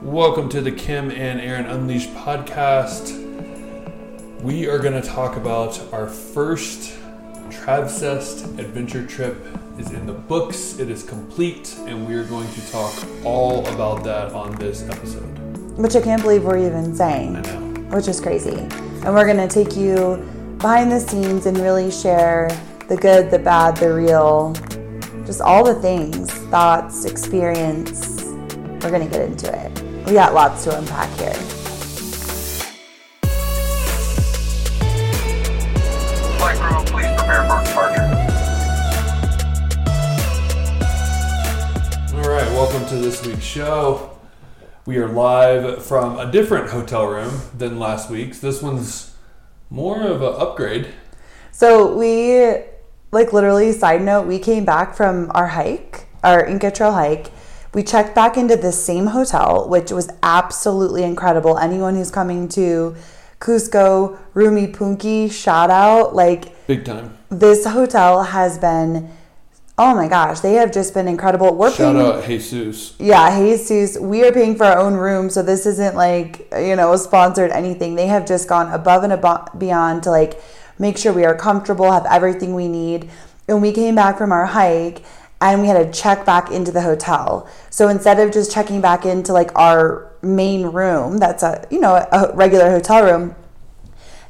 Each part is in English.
Welcome to the Kim and Aaron Unleashed podcast. We are going to talk about our first Travcest adventure trip. is in the books, it is complete, and we are going to talk all about that on this episode. Which I can't believe we're even saying. I know. Which is crazy. And we're going to take you behind the scenes and really share the good, the bad, the real, just all the things, thoughts, experience. We're going to get into it. We got lots to unpack here. Flight crew, please prepare for departure. All right, welcome to this week's show. We are live from a different hotel room than last week's. This one's more of an upgrade. So we, like literally, side note, we came back from our hike, our Inca Trail hike. We checked back into the same hotel, which was absolutely incredible. Anyone who's coming to Cusco, Rumi Punki, shout out. Like Big time. this hotel has been, oh my gosh, they have just been incredible. We're Shout paying, out Jesus. yeah, Jesus, we are paying for our own room, so this isn't like, you know, sponsored anything. They have just gone above and abo- beyond to like make sure we are comfortable, have everything we need. And we came back from our hike and we had to check back into the hotel. So instead of just checking back into like our main room, that's a, you know, a regular hotel room,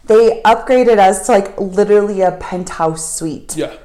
they upgraded us to like literally a penthouse suite. Yeah.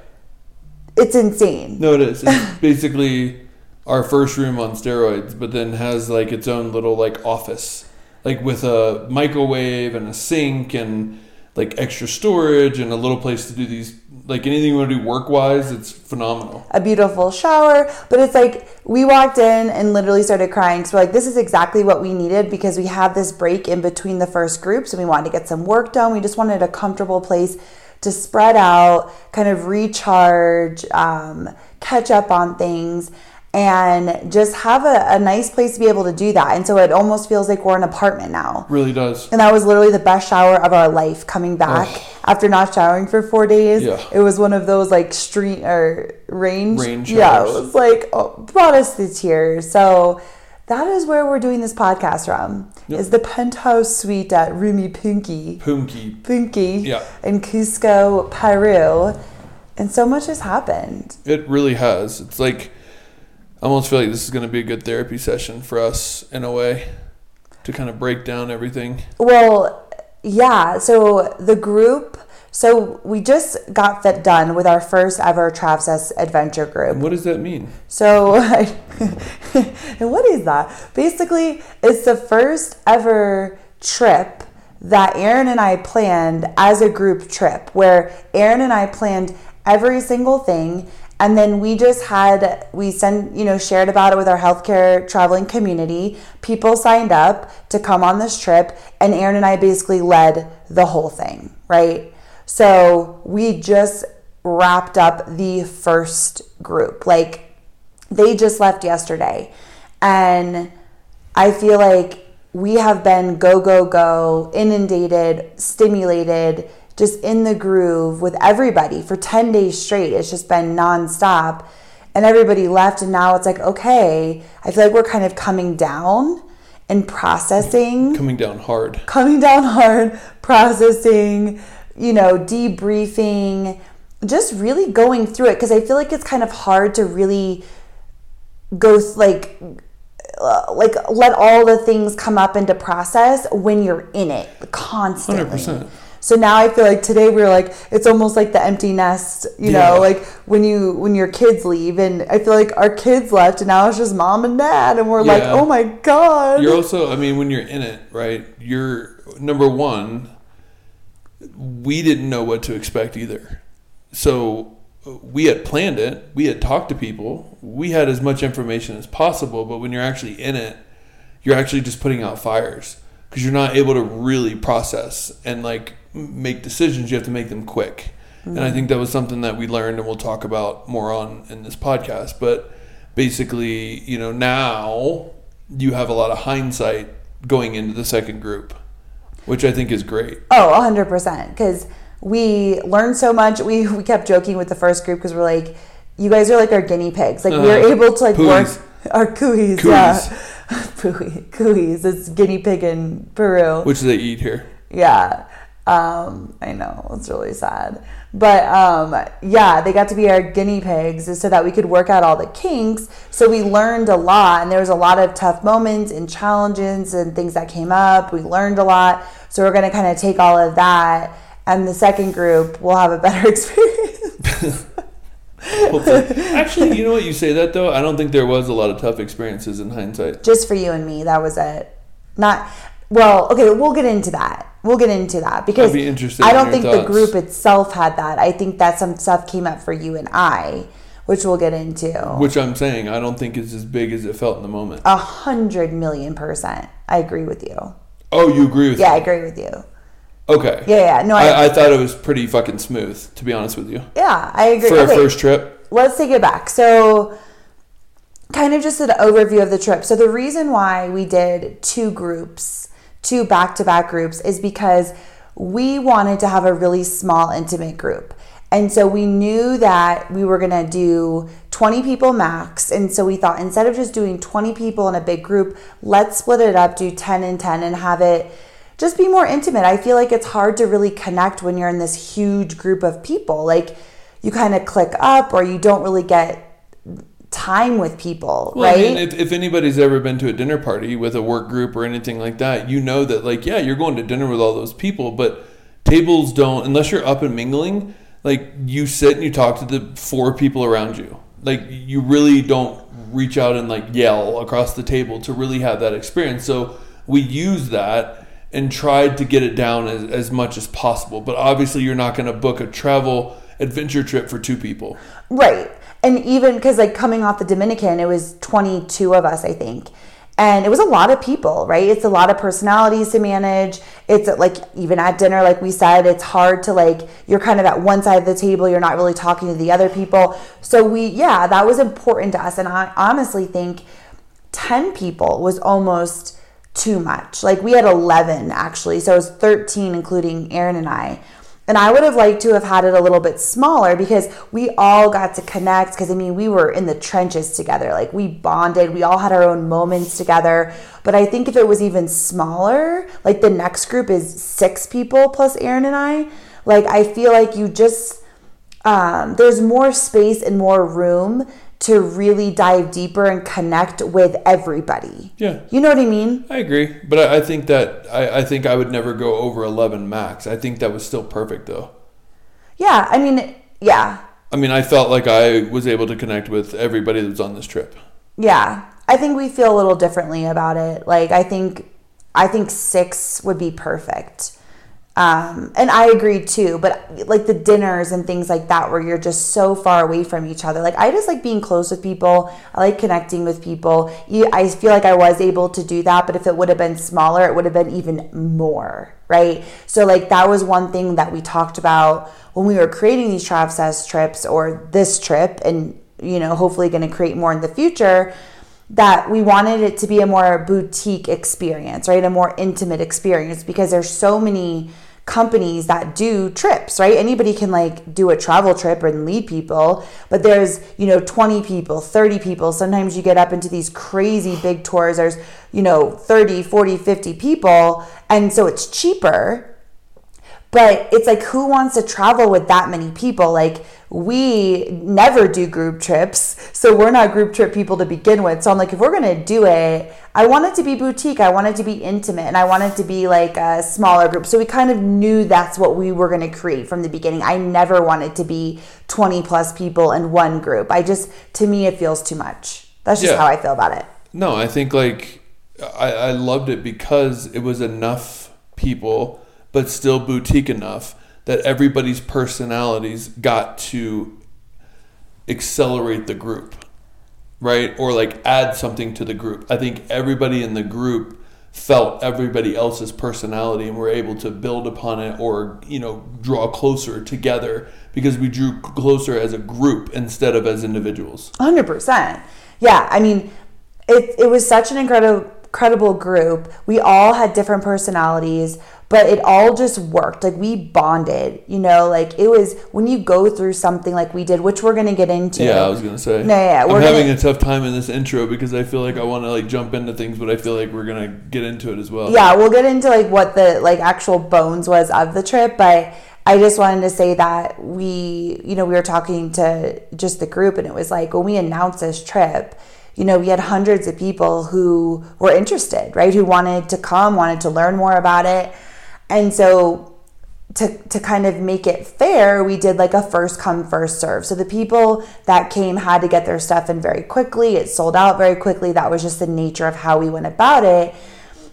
It's insane. No, it is. It's basically our first room on steroids, but then has like its own little like office, like with a microwave and a sink and like extra storage and a little place to do these like anything you want to do work wise. It's phenomenal. a beautiful shower, but it's like we walked in and literally started crying. So we're like, this is exactly what we needed because we had this break in between the first groups and we wanted to get some work done. We just wanted a comfortable place to spread out, kind of recharge, um, catch up on things, and just have a, a nice place to be able to do that. And so it almost feels like we're an apartment now. Really does. And that was literally the best shower of our life coming back after not showering for four days. Yeah. It was one of those like street or range. Rain Yeah, it was like oh, brought us to tears. So that is where we're doing this podcast from. Yep. Is the penthouse suite at Rumi Punki, Poomki. Punki Yeah. in Cusco, Peru. And so much has happened. It really has. It's like almost feel like this is going to be a good therapy session for us in a way to kind of break down everything. Well, yeah. So the group. So we just got fit done with our first ever Travcess adventure group. And what does that mean? So, and what is that? Basically, it's the first ever trip that Aaron and I planned as a group trip, where Aaron and I planned every single thing. And then we just had, we sent, you know, shared about it with our healthcare traveling community. People signed up to come on this trip, and Aaron and I basically led the whole thing, right? So we just wrapped up the first group. Like, they just left yesterday and i feel like we have been go go go inundated stimulated just in the groove with everybody for 10 days straight it's just been nonstop and everybody left and now it's like okay i feel like we're kind of coming down and processing Coming down hard. coming down hard, processing, you know, debriefing, just really going through it because I feel like it's kind of hard to really go like uh, like let all the things come up into process when you're in it constantly. 100%. So now I feel like today we're like it's almost like the empty nest, you Yeah. know, like when you when your kids leave and I feel like our kids left and now it's just mom and dad and we're like, "Oh my god." You're also, I mean, when you're in it, right? You're number one. We didn't know what to expect either, so we had planned it. We had talked to people. We had as much information as possible. But when you're actually in it, you're actually just putting out fires because you're not able to really process and like make decisions. You have to make them quick. And I think that was something that we learned, and we'll talk about more on in this podcast. But basically, you know, now you have a lot of hindsight going into the second group, which I think is great. Oh, 100%. Because we learned so much. We, we kept joking with the first group because we're like, you guys are like our guinea pigs. Like, we were Uh-huh. able to like Pooies. work. Our cuis, yeah. Pui- Cuis. It's guinea pig in Peru. which they eat here. Yeah. Um, I know. It's really sad. But um, yeah, they got to be our guinea pigs so that we could work out all the kinks. So we learned a lot, and there was a lot of tough moments and challenges and things that came up. We learned a lot. So we're going to kind of take all of that, and the second group will have a better experience. Actually, you know what? You say that though. I don't think there was a lot of tough experiences in hindsight. Just for you and me, that was it. Not well. Okay, we'll get into that. We'll get into that because be I don't think the group itself had that. I think that some stuff came up for you and I, which we'll get into. Which I'm saying, I don't think is as big as it felt in the moment. A hundred million percent. I agree with you. Oh, you agree with Yeah, I agree with you. Okay. Yeah, yeah. No, I, I, I thought it was pretty fucking smooth, to be honest with you. yeah, I agree. For Okay, first trip. let's take it back. So, kind of just an overview of the trip. So, the reason why we did two groups, two back to back groups, is because we wanted to have a really small, intimate group. And so we knew that we were going to do 20 people max. And so we thought instead of just doing 20 people in a big group, let's split it up, do 10 and 10, and have it just be more intimate. I feel like it's hard to really connect when you're in this huge group of people. Like you kind of click up or you don't really get time with people, Well, right? I mean, if, if anybody's ever been to a dinner party with a work group or anything like that, you know that, like, yeah, you're going to dinner with all those people, but tables don't, unless you're up and mingling, like, you sit and you talk to the four people around you. Like, you really don't reach out and, like, yell across the table to really have that experience. So, we use that and tried to get it down as, as much as possible. But obviously, you're not going to book a travel adventure trip for two people. Right. And even because, like, coming off the Dominican, it was 22 of us, I think. And it was a lot of people, right? It's a lot of personalities to manage. It's like, even at dinner, like we said, it's hard to, like, you're kind of at one side of the table, you're not really talking to the other people. So, we, yeah, that was important to us. And I honestly think 10 people was almost too much. Like, we had 11 actually. So, it was 13, including Aaron and I. And I would have liked to have had it a little bit smaller because we all got to connect. Because I mean, we were in the trenches together. Like we bonded, we all had our own moments together. But I think if it was even smaller, like the next group is six people plus Aaron and I, like I feel like you just, um, there's more space and more room to really dive deeper and connect with everybody. Yeah. You know what I mean? I agree, but I, I think that I, I think I would never go over eleven max. I think that was still perfect though. Yeah. I mean, yeah. I mean, I felt like I was able to connect with everybody that was on this trip. Yeah, I think we feel a little differently about it. Like I think I think 6 would be perfect. Um, and I agree too, but like the dinners and things like that where you're just so far away from each other. Like I just like being close with people. I like connecting with people. I feel like I was able to do that, but if it would have been smaller, it would have been even more, right? So like that was one thing that we talked about when we were creating these Travsess trips or this trip and you know, hopefully going to create more in the future that we wanted it to be a more boutique experience, right? A more intimate experience because there's so many companies that do trips, right? Anybody can like do a travel trip and lead people, but there's, you know, 20 people, 30 people. Sometimes you get up into these crazy big tours. There's, you know, 30, 40, 50 people. And so it's cheaper but it's like who wants to travel with that many people? Like we never do group trips so we're not group trip people to begin with. So i'm like if we're gonna do it i want it to be boutique. I want it to be intimate and i want it to be like a smaller group. So we kind of knew that's what we were gonna create from the beginning. I never wanted to be 20 plus people in one group. I just to me it feels too much. That's just Yeah. how i feel about it. No, I think like I, I loved it because it was enough people, but still boutique enough that everybody's personalities got to accelerate the group, right? Or like add something to the group. I think everybody in the group felt everybody else's personality and were able to build upon it or, you know, draw closer together because we drew closer as a group instead of as individuals. Hundred percent. Yeah, I mean, it it was such an incredible incredible group. We all had different personalities, but it all just worked. Like we bonded, you know, like it was when you go through something like we did, which we're going to get into. Yeah, I was gonna say. No, yeah, I'm we're having gonna- a tough time in this intro because I feel like I want to like jump into things, but I feel like we're gonna get into it as well. yeah we'll get into like what the like actual bones was of the trip but i just wanted to say that we you know we were talking to just the group and it was like when we announced this trip you know we had hundreds of people who were interested right who wanted to come wanted to learn more about it and so to, to kind of make it fair, we did like a first come, first serve. So the people that came had to get their stuff in very quickly. It sold out very quickly. That was just the nature of how we went about it.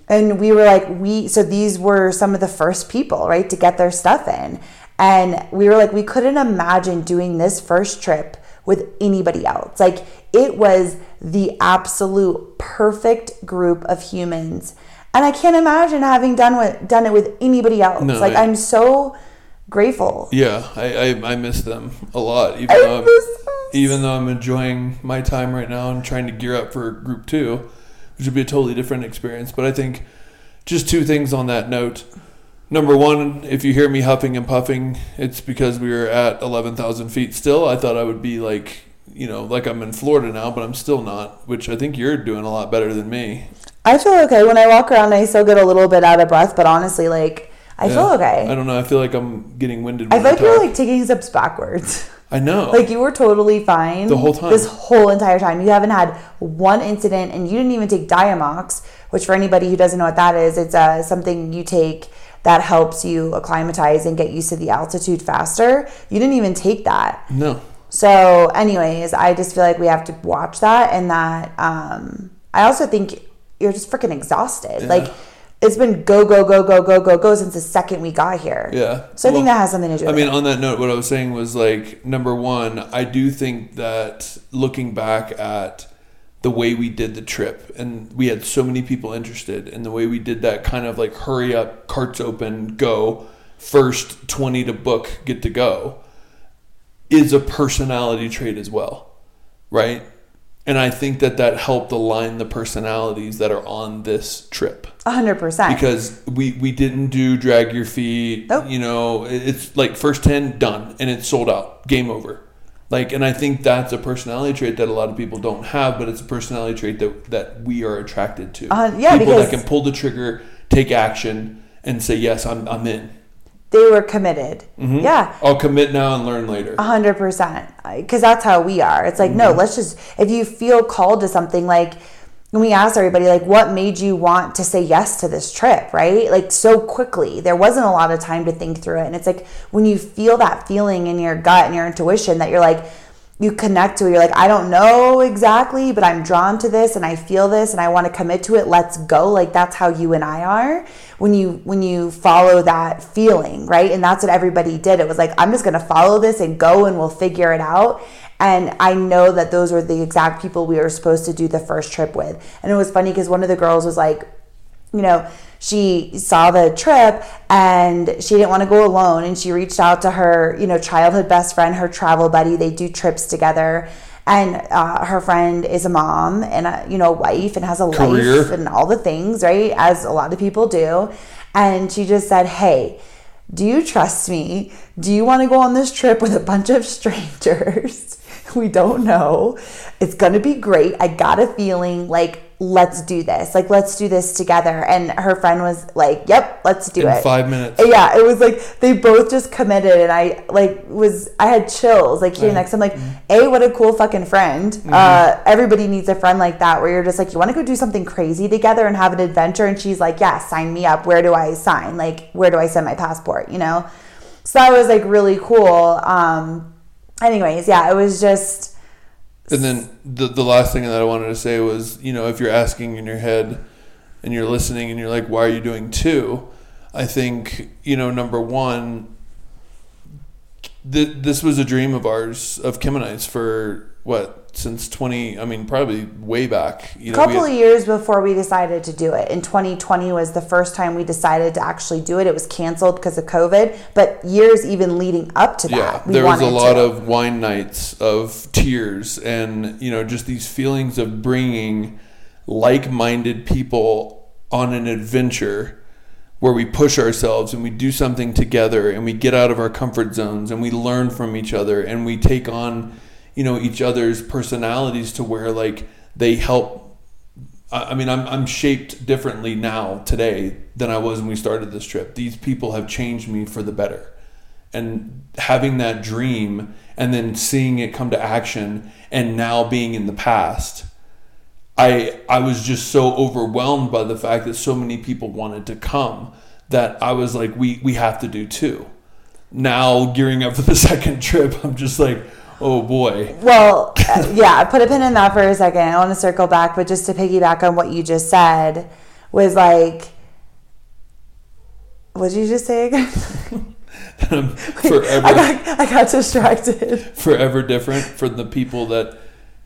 And we were like, we, so these were some of the first people, right, to get their stuff in. And we were like, we couldn't imagine doing this first trip with anybody else. Like it was the absolute perfect group of humans. And I can't imagine having done with, done it with anybody else. No, like I- I'm so grateful. Yeah, I, I, I miss them a lot. Even though I'm, even though I'm enjoying my time right now and trying to gear up for group two, which would be a totally different experience. But I think just two things on that note. Number one, if you hear me huffing and puffing, it's because we were at 11,000 feet still. I thought I would be like, you know, like I'm in Florida now, but I'm still not, which I think you're doing a lot better than me. I feel okay when I walk around. I still get a little bit out of breath, but honestly, like I feel Yeah. okay. I don't know. I feel like I'm getting winded. I feel like you're like taking steps backwards. I know. Like you were totally fine The whole time. This whole entire time, you haven't had one incident, and you didn't even take Diamox, which for anybody who doesn't know what that is, it's uh, something you take that helps you acclimatize and get used to the altitude faster. You didn't even take that. no. So, anyways, I just feel like we have to watch that, and that um, I also think you're just freaking exhausted. Like it's been go go go go go go go since the second we got here. Yeah. So I think that has something to do. I mean, it. on that note, what I was saying was like number one, I do think that looking back at the way we did the trip, and we had so many people interested, and the way we did that kind of like hurry up, carts open, go, first 20 to book, get to go, is a personality trait as well, right? And I think that that helped align the personalities that are on this trip A hundred percent. because we we didn't do drag your feet Nope. you know it's like first 10 done and it's sold out game over like and i think that's a personality trait that a lot of people don't have but it's a personality trait that that we are attracted to Uh, yeah, people that can pull the trigger take action and say yes i'm, I'm in they were committed. Mm-hmm. Yeah. i'll commit now and learn later A hundred percent. Because that's how we are. It's like, Mm-hmm. no, let's just, if you feel called to something, like when we asked everybody, like, what made you want to say yes to this trip, right? Like, so quickly. There wasn't a lot of time to think through it. And it's like when you feel that feeling in your gut and your intuition that you're like, you connect to it. You're like, I don't know exactly, but I'm drawn to this and I feel this and I want to commit to it. Let's go. Like that's how you and I are when you when you follow that feeling, right? And that's what everybody did. It was like, I'm just gonna follow this and go and we'll figure it out. And I know that those were the exact people we were supposed to do the first trip with. And it was funny because one of the girls was like, you know, she saw the trip and she didn't want to go alone. And she reached out to her, you know, childhood best friend, her travel buddy. They do trips together. And uh, her friend is a mom and a, you know, a wife and has a Career. life and all the things, right? As a lot of people do. And she just said, Hey, do you trust me? Do you want to go on this trip with a bunch of strangers? we don't know. It's going to be great. I got a feeling like, let's do this. Like, let's do this together. And her friend was like, yep, let's do in it. five minutes Yeah, it was like they both just committed, and I like was I had chills like hearing Right. 'cause I'm like, a what a cool fucking friend. Uh, everybody needs a friend like that, where you're just like, you want to go do something crazy together and have an adventure, and she's like, yeah, sign me up. Where do I sign? Like, where do I send my passport? You know. So that was like really cool. Um, anyways, yeah, it was just And then the the last thing that I wanted to say was, you know, if you're asking in your head and you're listening and you're like, why are you doing two? I think, you know, number one, th- this was a dream of ours of Kemenites for what since 20 i mean probably way back you a know couple had- of years before we decided to do it. In 2020 was the first time we decided to actually do it. It was canceled because of COVID, but years even leading up to that, yeah we there was a lot to. of wine nights of tears and you know just these feelings of bringing like-minded people on an adventure where we push ourselves and we do something together and we get out of our comfort zones and we learn from each other and we take on you know each other's personalities to where like they help I mean, I'm, I'm shaped differently now today than I was when we started this trip. These people have changed me for the better. And having that dream and then seeing it come to action and now being in the past, I I was just so overwhelmed by the fact that so many people wanted to come that I was like, we we have to do too. Now gearing up for the second trip, I'm just like, oh boy. Well, uh, yeah, put a pin in that for a second. I want to circle back, but just to piggyback on what you just said, was like, what did you just say again? Forever I got, I got distracted. forever different for the people that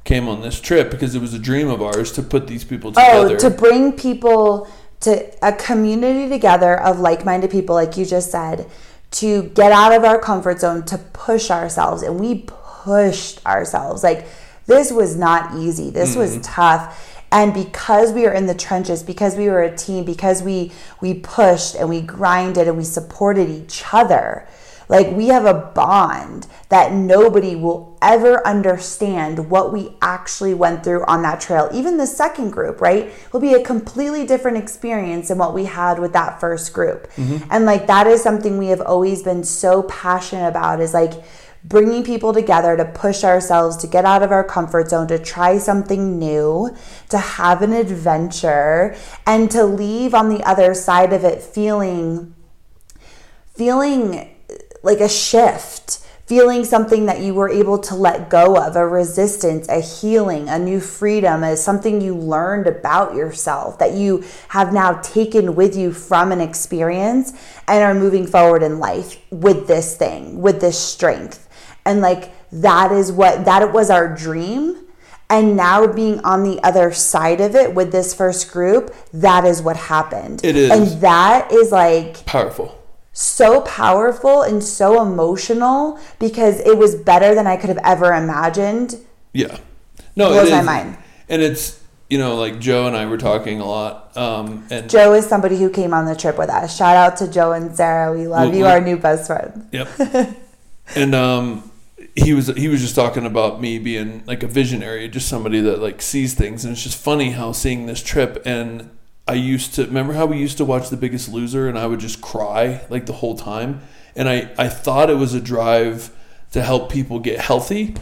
came on this trip because it was a dream of ours to put these people Oh, together. to bring people to a community together of like minded people, like you just said, to get out of our comfort zone, to push ourselves. And we pushed ourselves. Like, this was not easy. This was tough. And because we were in the trenches, because we were a team, because we we pushed and we grinded and we supported each other, like we have a bond that nobody will ever understand what we actually went through on that trail. Even the second group, right? Will be a completely different experience than what we had with that first group. Mm-hmm. And like that is something we have always been so passionate about is like bringing people together to push ourselves to get out of our comfort zone to try something new to have an adventure and to leave on the other side of it feeling feeling like a shift, feeling something that you were able to let go of, a resistance, a healing, a new freedom, as something you learned about yourself that you have now taken with you from an experience and are moving forward in life with this thing, with this strength. And like that is what that was our dream. And now being on the other side of it with this first group, that is what happened. It is. And that is like Powerful. so powerful and so emotional because it was better than I could have ever imagined. Yeah. No, Blows my mind. And it's you know like Joe and I were talking a lot, um, and Joe is somebody who came on the trip with us. Shout out to Joe and Sarah. We love Well, you, we- our new best friends. Yep. and um, he was he was just talking about me being like a visionary, just somebody that like sees things, and it's just funny how seeing this trip and I used to remember how we used to watch The Biggest Loser, and I would just cry like the whole time, and I I thought it was a drive to help people get healthy.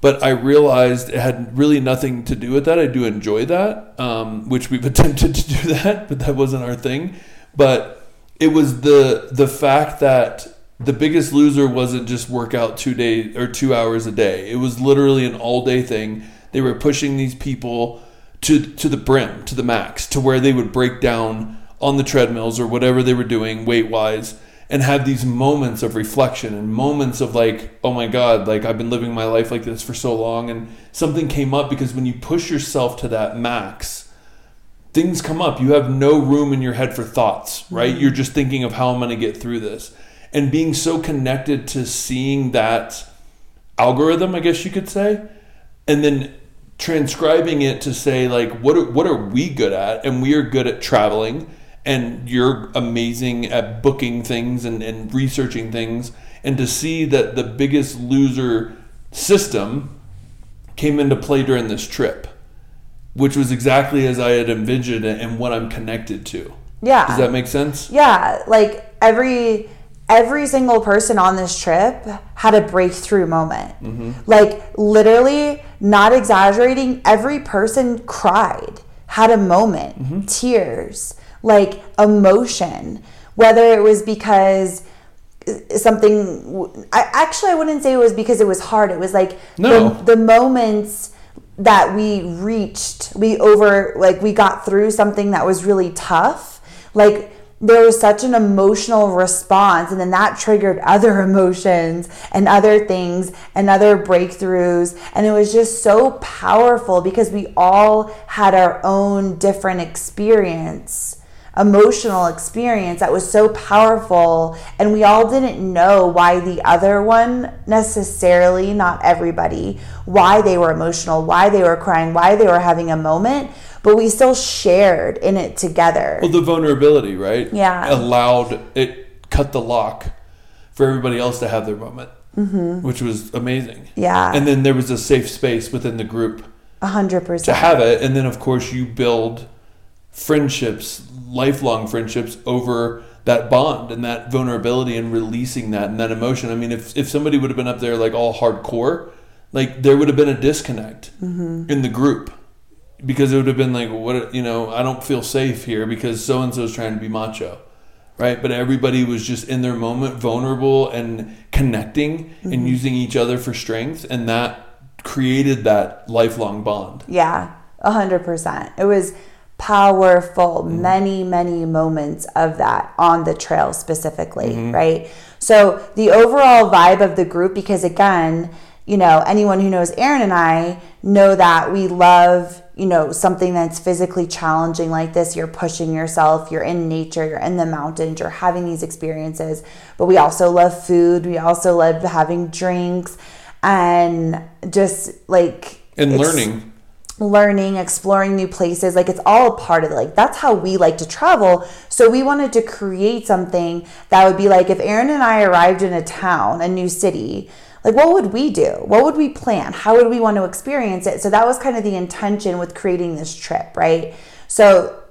But I realized it had really nothing to do with that. I do enjoy that, um, which we've attempted to do that, but that wasn't our thing. But it was the the fact that the biggest loser wasn't just work out two days or two hours a day. It was literally an all day thing. They were pushing these people to to the brim, to the max, to where they would break down on the treadmills or whatever they were doing weight wise and have these moments of reflection and moments of like, oh my God, like I've been living my life like this for so long and something came up because when you push yourself to that max, things come up. You have no room in your head for thoughts, right? Mm-hmm. You're just thinking of how I'm going to get through this. And being so connected to seeing that algorithm, I guess you could say, and then transcribing it to say like what are, what are we good at? And we are good at traveling and you're amazing at booking things and, and researching things. And to see that the biggest loser system came into play during this trip which was exactly as i had envisioned it and what i'm connected to. Yeah. does that make sense? Yeah, like every every single person on this trip had a breakthrough moment. Like literally, not exaggerating, every person cried, had a moment, tears, like emotion, whether it was because uh, something I actually I wouldn't say it was because it was hard. It was like No. the, the moments that we reached, we over like we got through something that was really tough. Like there was such an emotional response and then that triggered other emotions and other things and other breakthroughs. And it was just so powerful because we all had our own different experience emotional experience that was so powerful. And we all didn't know why the other one necessarily not everybody why they were emotional why they were crying why they were having a moment but we still shared in it together Well, the vulnerability, right? Yeah. Allowed it cut the lock for everybody else to have their moment, mm-hmm. which was amazing. Yeah. And then there was a safe space within the group a hundred to percent have it, and then of course you build friendships, lifelong friendships over that bond and that vulnerability and releasing that and that emotion. I mean, if if somebody would have been up there like all hardcore, like there would have been a disconnect in the group because it would have been like, what you know, I don't feel safe here because so and so is trying to be macho, right? But everybody was just in their moment, vulnerable and connecting and mm-hmm. using each other for strength, and that created that lifelong bond. Yeah, a hundred percent. It was powerful. Mm-hmm. Many, many moments of that on the trail specifically, mm-hmm. right? So the overall vibe of the group, because again, you know, anyone who knows Aaron and I know that we love, you know, something that's physically challenging like this. You're pushing yourself, you're in nature, you're in the mountains, you're having these experiences. But we also love food. We also love having drinks and just like And learning. learning, exploring new places. Like it's all a part of it. Like that's how we like to travel. So we wanted to create something that would be like if Aaron and I arrived in a town, a new city, like what would we do? What would we plan? How would we want to experience it? So that was kind of the intention with creating this trip, right? So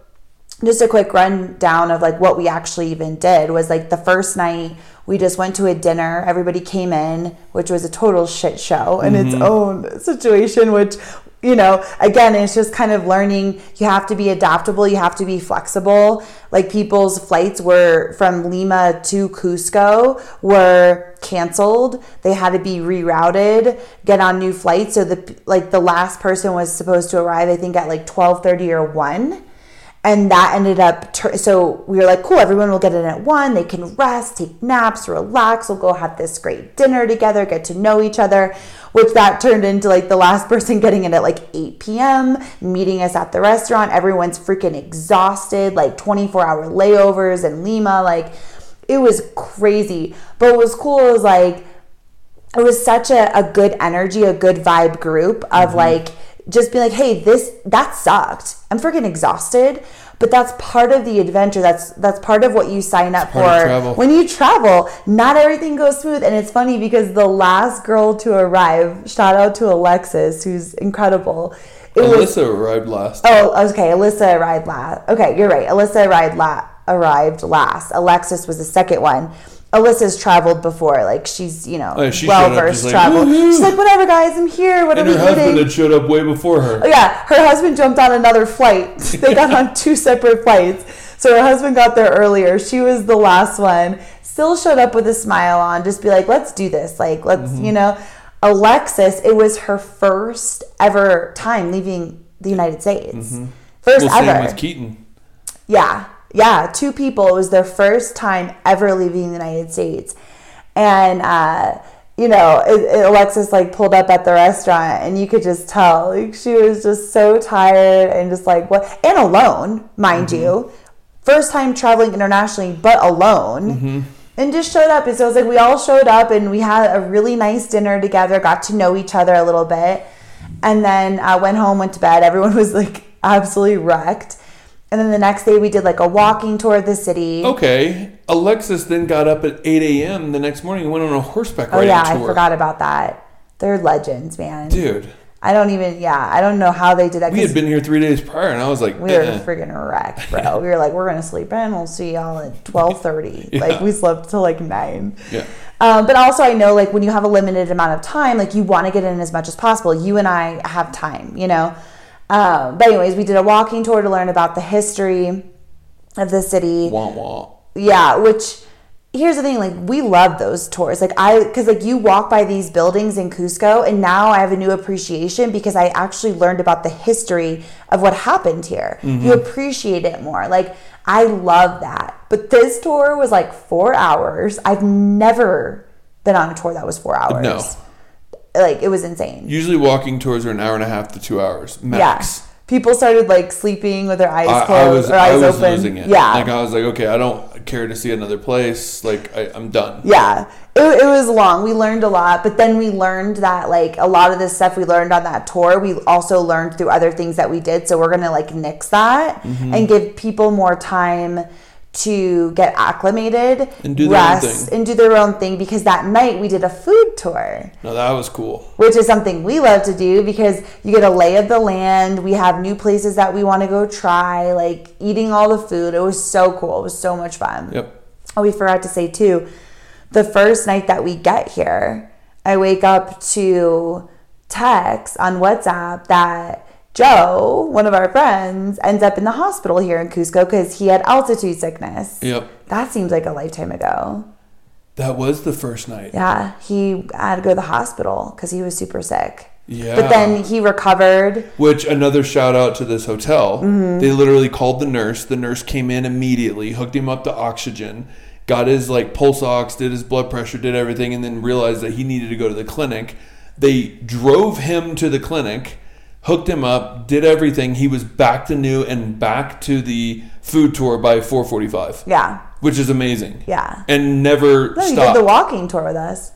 just a quick rundown of like what we actually even did was like the first night we just went to a dinner everybody came in which was a total shit show in its mm-hmm. own situation which you know again it's just kind of learning you have to be adaptable you have to be flexible. Like people's flights were from lima to cusco were canceled. They had to be rerouted get on new flights. So the like the last person was supposed to arrive i think at like 12:30 or 1 and that ended up tur- so we were like cool everyone will get in at one they can rest take naps relax we'll go have this great dinner together get to know each other which that turned into like the last person getting in at like 8 p.m meeting us at the restaurant everyone's freaking exhausted like 24 hour layovers in lima like it was crazy. But what was cool was like it was such a, a good energy, a good vibe group of mm-hmm. like just be like, hey, this that sucked. I'm freaking exhausted. But that's part of the adventure. That's that's part of what you sign up for travel. when you travel. Not everything goes smooth, and it's funny because the last girl to arrive, shout out to Alexis, who's incredible. It was Alyssa arrived last. Oh, okay. Alyssa arrived last. Okay, you're right. Alyssa arrived la- arrived last. Alexis was the second one. Alyssa's traveled before. Like she's, you know, Oh, she well versed like, travel. "Woohoo!" She's like, whatever, guys, I'm here. What and are her we husband eating? had showed up way before her. Oh, yeah, her husband jumped on another flight. they got on two separate flights. So her husband got there earlier. She was the last one. Still showed up with a smile on, just be like, let's do this. Like, let's, Mm-hmm. you know. Alexis, it was her first ever time leaving the United States. First Mm-hmm. Well, ever. with Keaton. Yeah, yeah, two people. It was their first time ever leaving the United States, and uh, you know, it, it- Alexis like pulled up at the restaurant, and you could just tell like she was just so tired and just like what, and alone, mind you, first time traveling internationally, but alone. And just showed up, and so it was like we all showed up, and we had a really nice dinner together. Got to know each other a little bit, and then uh, went home, went to bed. Everyone was like absolutely wrecked. And then the next day we did like a walking tour of the city. Okay. Alexis then got up at 8 a.m. the next morning and went on a horseback ride. Oh riding yeah, I forgot about that. They're legends, man. Dude, I don't even. Yeah, I don't know how they did that. We had been here three days prior, and I was like, we were eh. friggin' wrecked, bro. we were like, we're gonna sleep in. We'll see y'all at twelve thirty. Yeah. Like we slept till like nine. Yeah. Um, but also, I know like when you have a limited amount of time, like you want to get in as much as possible. You and I have time, you know. Um, but anyways, we did a walking tour to learn about the history of the city. Wah wah. Yeah, which here's the thing like we love those tours. Like i because like you walk by these buildings in cusco and now i have a new appreciation because i actually learned about the history of what happened here. You appreciate it more. Like i love that. But this tour was like four hours. I've never been on a tour that was four hours. No. Like it was insane Usually walking tours are an hour and a half to two hours max. yeah people started like sleeping with their eyes I, closed I was or eyes I was open. losing it. Yeah. like I was like, okay, I don't care to see another place. Like I, I'm done. Yeah, it, it was long. We learned a lot, but then we learned that like a lot of the stuff we learned on that tour, we also learned through other things that we did. So we're gonna like nix that Mm-hmm. and give people more time to get acclimated, And do their own rest, and do their own thing. Because that night we did a food tour No, that was cool. which is something we love to do because you get a lay of the land. We have new places that we want to go try, like eating all the food. It was so cool. It was so much fun. Yep. Oh, we forgot to say too, the first night that we get here, I wake up to text on WhatsApp that Joe, one of our friends, ends up in the hospital here in Cusco because he had altitude sickness. Yep. That seems like a lifetime ago. That was the first night. Yeah, he had to go to the hospital because he was super sick. Yeah. But then he recovered. Which another shout out to this hotel. Mm-hmm. They literally called the nurse. The nurse came in immediately, hooked him up to oxygen, got his like pulse ox, did his blood pressure, did everything, and then realized that he needed to go to the clinic. They drove him to the clinic, hooked him up, did everything. He was back to new and back to the food tour by 4:45, Yeah, which is amazing. yeah. And never No, he stopped. did the walking tour with us.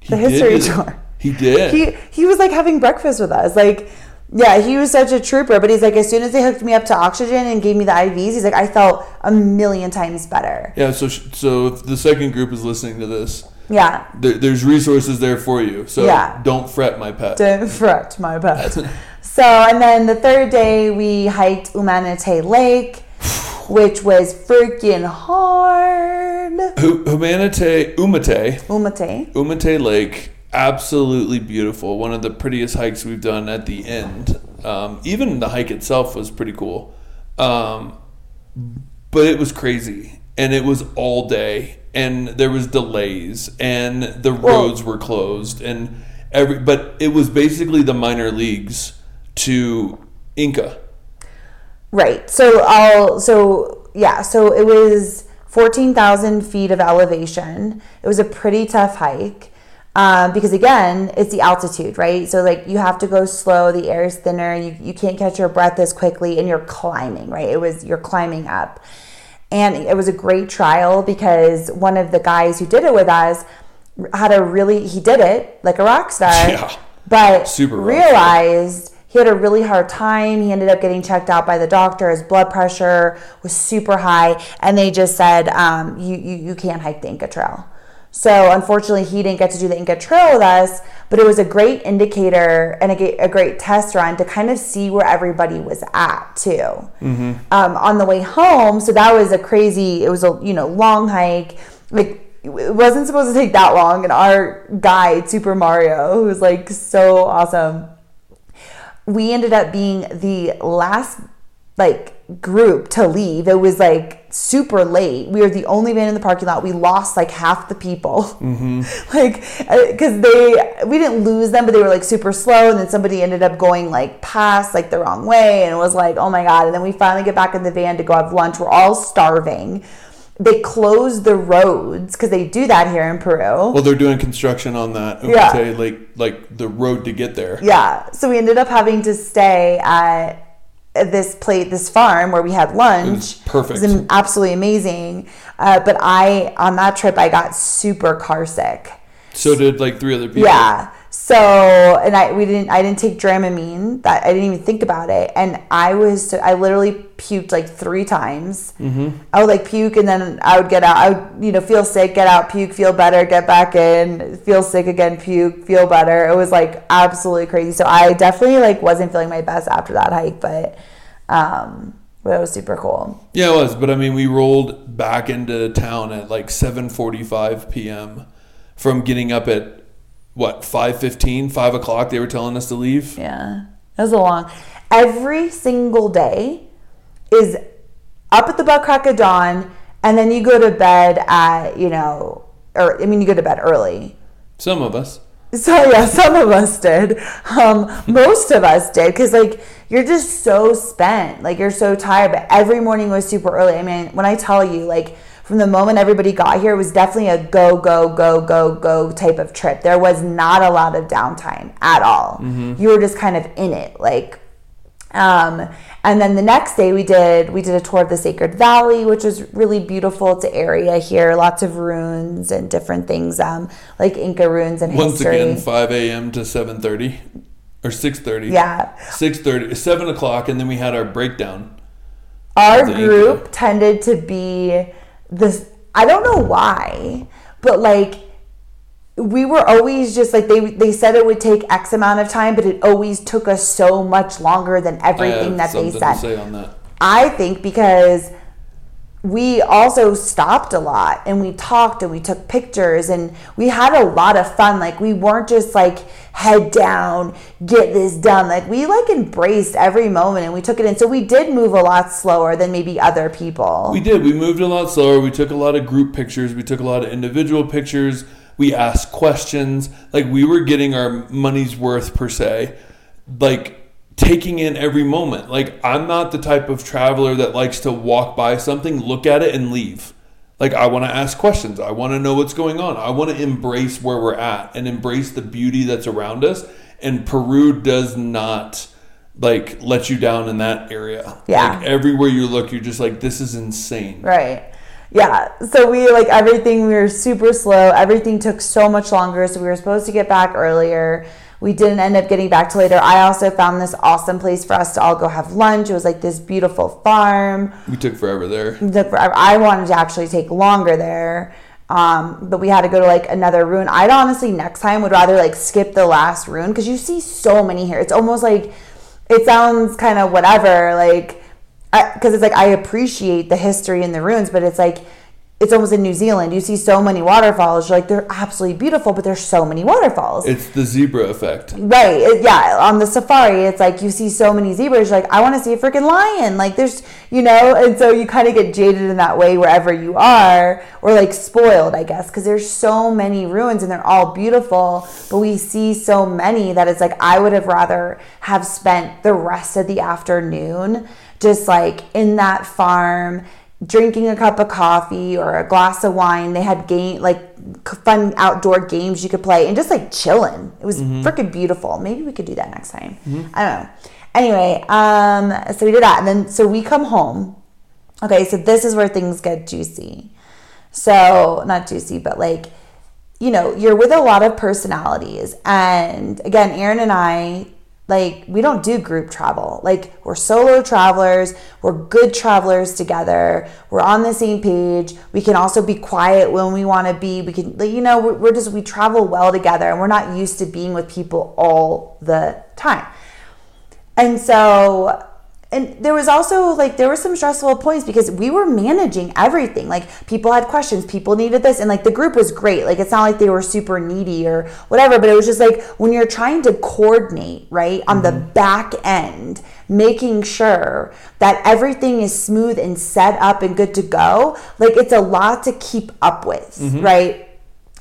He the did history do- tour. He did. He he was like having breakfast with us. Like, yeah, he was such a trooper. But he's like, as soon as they hooked me up to oxygen and gave me the IVs, he's like, I felt a million times better. yeah. So so if the second group is listening to this. Yeah. there, there's resources there for you. So Yeah. don't fret, my pet. Don't fret, my pet. so, and then the third day we hiked Umanite Lake, which was freaking hard. Humanite Umate Umate. Umate Lake, absolutely beautiful. One of the prettiest hikes we've done at the end. Um, even the hike itself was pretty cool, um, but it was crazy, and it was all day, and there was delays, and the roads were closed, and every. But it was basically the minor leagues to Inca. Right. So I'll so yeah, so it was fourteen thousand feet of elevation. It was a pretty tough hike. Um, because again, it's the altitude, right? So like you have to go slow, the air is thinner, you, you can't catch your breath as quickly, and you're climbing, right? It was you're climbing up. And it was a great trial because one of the guys who did it with us had a really he did it like a rock star. Yeah. But Super realized he had a really hard time. He ended up getting checked out by the doctor. His blood pressure was super high, and they just said, um, you, you, you can't hike the Inca Trail. So, unfortunately, he didn't get to do the Inca Trail with us, but it was a great indicator and a, a great test run to kind of see where everybody was at, too. Um, on the way home, so that was a crazy, it was a, you know, long hike. Like, it wasn't supposed to take that long, and our guide, Super Mario, who was like so awesome, we ended up being the last like group to leave. It was like super late. We were the only van in the parking lot. We lost like half the people. Mm-hmm. like uh, because they we didn't lose them, but they were like super slow. And then somebody ended up going like past like the wrong way, and it was like oh my god. And then we finally get back in the van to go have lunch. We're all starving. They closed the roads because they do that here in Peru. Well, they're doing construction on that Yeah. Umate Lake, like the road to get there. Yeah. So we ended up having to stay at this plate, this farm where we had lunch. It was perfect. It was absolutely amazing. Uh, but I, on that trip, I got super car sick. So did like three other people. Yeah. So, and I we didn't I didn't take Dramamine. That I didn't even think about it, and I was I literally puked like three times. Mm-hmm. I would like puke, and then I would get out. I would you know feel sick, get out, puke, feel better, get back in, feel sick again, puke, feel better. It was like absolutely crazy. So I definitely like wasn't feeling my best after that hike, but um, but it was super cool. Yeah, it was. But I mean, we rolled back into town at like 7:45 p.m. from getting up at what 5:15, 5 o'clock. They were telling us to leave. Yeah, that was a long. Every single day is up at the butt crack of dawn, and then you go to bed at you know, or I mean, you go to bed early. Some of us. So yeah, some of us did. Um, most of us did because like you're just so spent, like you're so tired. But every morning was super early. I mean, when I tell you, like from the moment everybody got here, it was definitely a go go go go go type of trip. There was not a lot of downtime at all. You were just kind of in it, like Um, and then the next day we did we did a tour of the Sacred Valley, which was really beautiful. It's an area here, lots of ruins and different things, um, like Inca ruins and Once history. again, 5 a.m. to 7:30 or 6:30. yeah, 6:30, 7 o'clock, and then we had our breakdown. our group Inca. tended to be this. I don't know why, but like we were always just like they they said it would take X amount of time, but it always took us so much longer than everything that they said. to say on that. I think because we also stopped a lot and we talked and we took pictures and we had a lot of fun. Like we weren't just like head down, get this done. Like we like embraced every moment and we took it in. So we did move a lot slower than maybe other people. We did. We moved a lot slower. We took a lot of group pictures. We took a lot of individual pictures. We asked questions. Like we were getting our money's worth per se. Like taking in every moment. Like I'm not the type of traveler that likes to walk by something, look at it and leave. Like I want to ask questions. I want to know what's going on. I want to embrace where we're at and embrace the beauty that's around us. And Peru does not like let you down in that area. Yeah. Like everywhere you look, you're just like, this is insane. Right. Yeah. So we like everything, we were super slow. Everything took so much longer. So we were supposed to get back earlier. We didn't end up getting back to later. I also found this awesome place for us to all go have lunch. It was like this beautiful farm. We took forever there. took forever. I wanted to actually take longer there. Um, but we had to go to like another ruin. I'd honestly next time would rather like skip the last ruin because you see so many here. It's almost like it sounds kind of whatever, like because it's like I appreciate the history in the ruins, but it's like it's almost in New Zealand. You see so many waterfalls. You're like they're absolutely beautiful, but there's so many waterfalls. It's the zebra effect. Right. it- yeah. On the safari, it's like you see so many zebras. You're like, I want to see a freaking lion. Like, there's, you know, and so you kind of get jaded in that way wherever you are, or like spoiled, I guess, because there's so many ruins and they're all beautiful, but we see so many that it's like I would have rather have spent the rest of the afternoon just like in that farm drinking a cup of coffee or a glass of wine. They had game like fun outdoor games you could play and just like chilling. It was freaking beautiful. Maybe we could do that next time. I don't know. Anyway, um, so we did that, and then so we come home. Okay, so this is where things get juicy. So not juicy, but like you know, you're with a lot of personalities. And again, Aaron and I, like, we don't do group travel. Like, we're solo travelers, we're good travelers together, we're on the same page. We can also be quiet when we want to be. We can, you know, we're, just, we travel well together and we're not used to being with people all the time. And so, and there was also like there were some stressful points because we were managing everything. Like people had questions, people needed this, and like the group was great. Like it's not like they were super needy or whatever, but it was just like when you're trying to coordinate, right, on the mm-hmm. back end, making sure that everything is smooth and set up and good to go. Like it's a lot to keep up with, mm-hmm. right?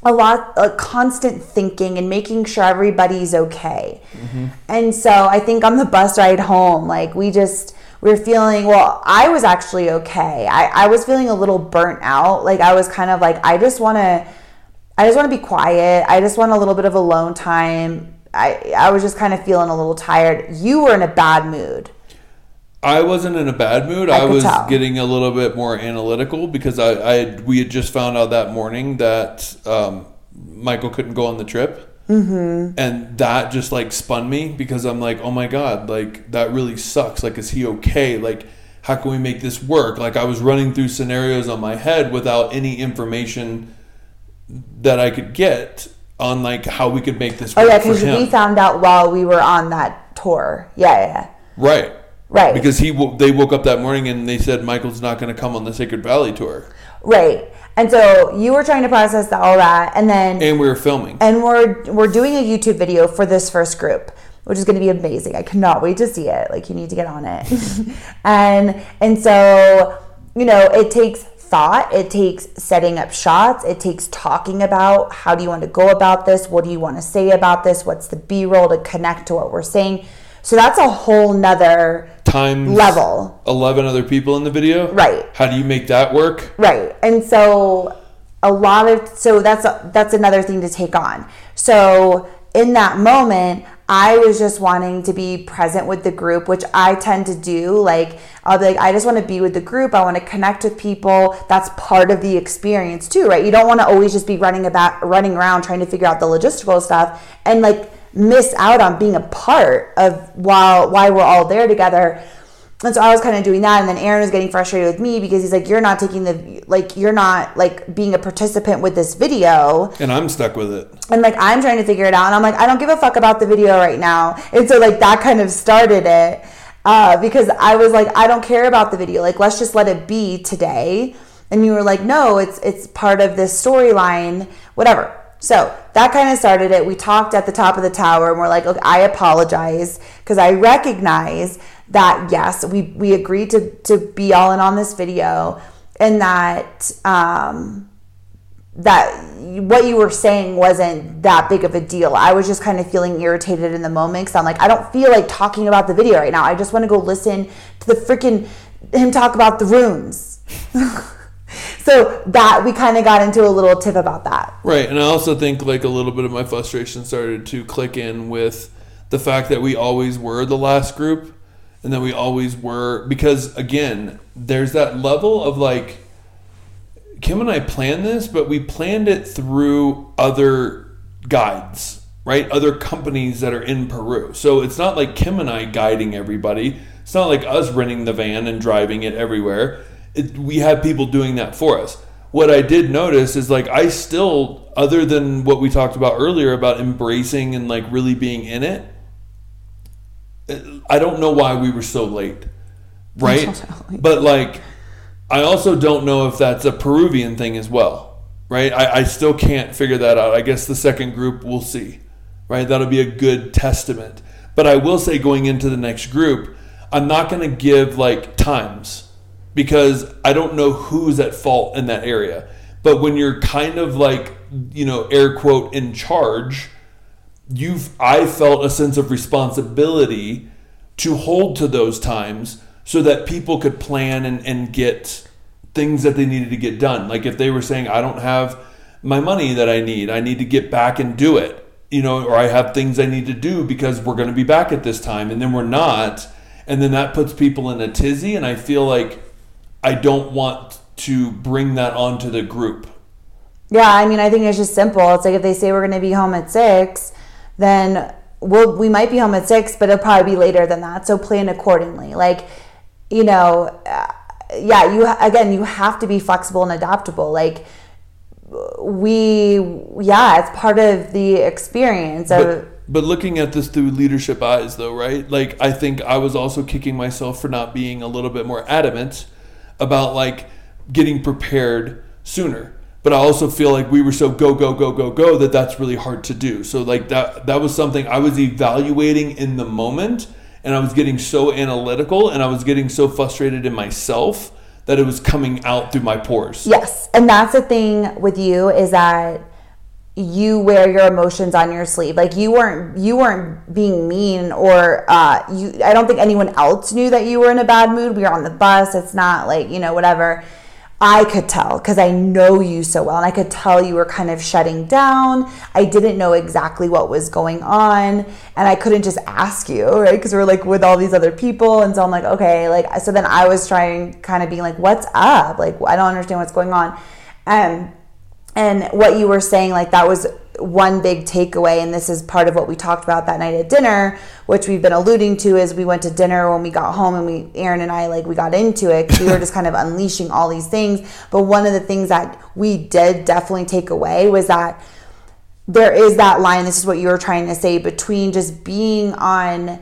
A lot of constant thinking and making sure everybody's okay. Mm-hmm. And so I think on the bus ride home, like we just we are feeling well, I was actually okay. I, I was feeling a little burnt out. Like I was kind of like, I just wanna I just want to be quiet. I just want a little bit of alone time. I I was just kind of feeling a little tired. You were in a bad mood. I wasn't in a bad mood. I, could was tell. getting a little bit more analytical because I, I had, we had just found out that morning that um, Michael couldn't go on the trip. Mm-hmm. And that just like spun me because I'm like, oh my God, like that really sucks. Like, is he okay? Like, how can we make this work? Like, I was running through scenarios on my head without any information that I could get on like how we could make this work. Oh yeah, because we found out while we were on that tour. Yeah, yeah. right. Right. Because he wo- they woke up that morning and they said Michael's not going to come on the Sacred Valley tour. Right. And so you were trying to process all that, and then and we were filming. and we're we're doing a YouTube video for this first group, which is going to be amazing. I cannot wait to see it. Like you need to get on it. and and so you know it takes thought. It takes setting up shots. It takes talking about how do you want to go about this. What do you want to say about this? What's the B roll to connect to what we're saying? So that's a whole nother Times level. Eleven other people in the video. Right. How do you make that work? Right. And so a lot of so that's that's another thing to take on. So in that moment, I was just wanting to be present with the group, which I tend to do. Like, I'll be like, I just want to be with the group. I want to connect with people. That's part of the experience too, right? You don't want to always just be running about, running around trying to figure out the logistical stuff and like miss out on being a part of while why we're all there together. And so I was kind of doing that, and then Aaron was getting frustrated with me because he's like, "You're not taking the like, you're not like being a participant with this video." And I'm stuck with it. And like I'm trying to figure it out, and I'm like, I don't give a fuck about the video right now. And so like that kind of started it uh, because I was like, I don't care about the video. Like let's just let it be today. And you were like, no, it's it's part of this storyline, whatever. So that kind of started it. We talked at the top of the tower, and we're like, okay, I apologize because I recognize that yes, we we agreed to to be all in on this video, and that. Um, that what you were saying wasn't that big of a deal. I was just kind of feeling irritated in the moment because I'm like, I don't feel like talking about the video right now. I just want to go listen to the freaking him talk about the runes. so that we kind of got into a little tip about that. Right. And I also think like a little bit of my frustration started to click in with the fact that we always were the last group and that we always were because again, there's that level of like Kim and I planned this, but we planned it through other guides, right? Other companies that are in Peru. So it's not like Kim and I guiding everybody. It's not like us renting the van and driving it everywhere. It, we have people doing that for us. What I did notice is like I still, other than what we talked about earlier about embracing and like really being in it, I don't know why we were so late, right? But like I also don't know if that's a Peruvian thing as well, right? I, I still can't figure that out. I guess the second group we'll see, right? That'll be a good testament. But I will say going into the next group, I'm not going to give like times because I don't know who's at fault in that area. But when you're kind of like, you know, air quote, in charge, you've, I felt a sense of responsibility to hold to those times so that people could plan and, and get things that they needed to get done. Like if they were saying, I don't have my money that I need, I need to get back and do it, you know, or I have things I need to do because we're going to be back at this time and then we're not. And then that puts people in a tizzy. And I feel like I don't want to bring that onto the group. Yeah, I mean, I think it's just simple. It's like if they say we're going to be home at six, then we'll, we might be home at six, but it'll probably be later than that. So plan accordingly. Like, you know, uh, yeah, you again, you have to be flexible and adaptable. Like we, yeah, it's part of the experience of. But, but looking at this through leadership eyes, though, right? Like, I think I was also kicking myself for not being a little bit more adamant about like getting prepared sooner. But I also feel like we were so go go go go go that that's really hard to do. So like that that was something I was evaluating in the moment and I was getting so analytical and I was getting so frustrated in myself that it was coming out through my pores. Yes. And that's the thing with you is that you wear your emotions on your sleeve. Like you weren't you weren't being mean or uh you I don't think anyone else knew that you were in a bad mood. We were on the bus. It's not like, you know, whatever. I could tell because I know you so well, and I could tell you were kind of shutting down. I didn't know exactly what was going on, and I couldn't just ask you, right? Because we are like with all these other people, and so I'm like, okay, like so. Then I was trying, kind of being like, what's up? Like I don't understand what's going on, and and what you were saying, like that was one big takeaway, and this is part of what we talked about that night at dinner, which we've been alluding to, is we went to dinner when we got home, and we, Aaron and I, like we got into it we were just kind of unleashing all these things. But one of the things that we did definitely take away was that there is that line. This is what you were trying to say between just being on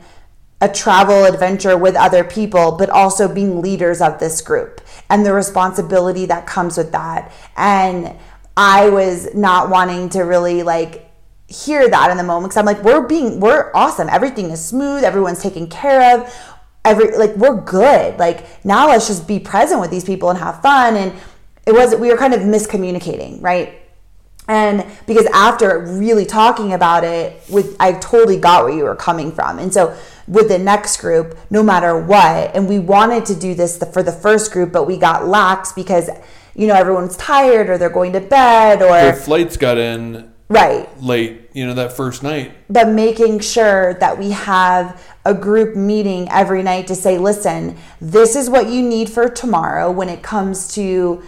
a travel adventure with other people, but also being leaders of this group and the responsibility that comes with that. And I was not wanting to really like hear that in the moment because I'm like, we're being, we're awesome. Everything is smooth. Everyone's taken care of. Every like we're good. Like now, let's just be present with these people and have fun. And it was we were kind of miscommunicating, right? And because after really talking about it, with I totally got where you were coming from. And so with the next group, no matter what, and we wanted to do this for the first group, but we got lax because you know everyone's tired or they're going to bed or Their flights got in right. late, you know, that first night. but making sure that we have a group meeting every night to say, listen, this is what you need for tomorrow when it comes to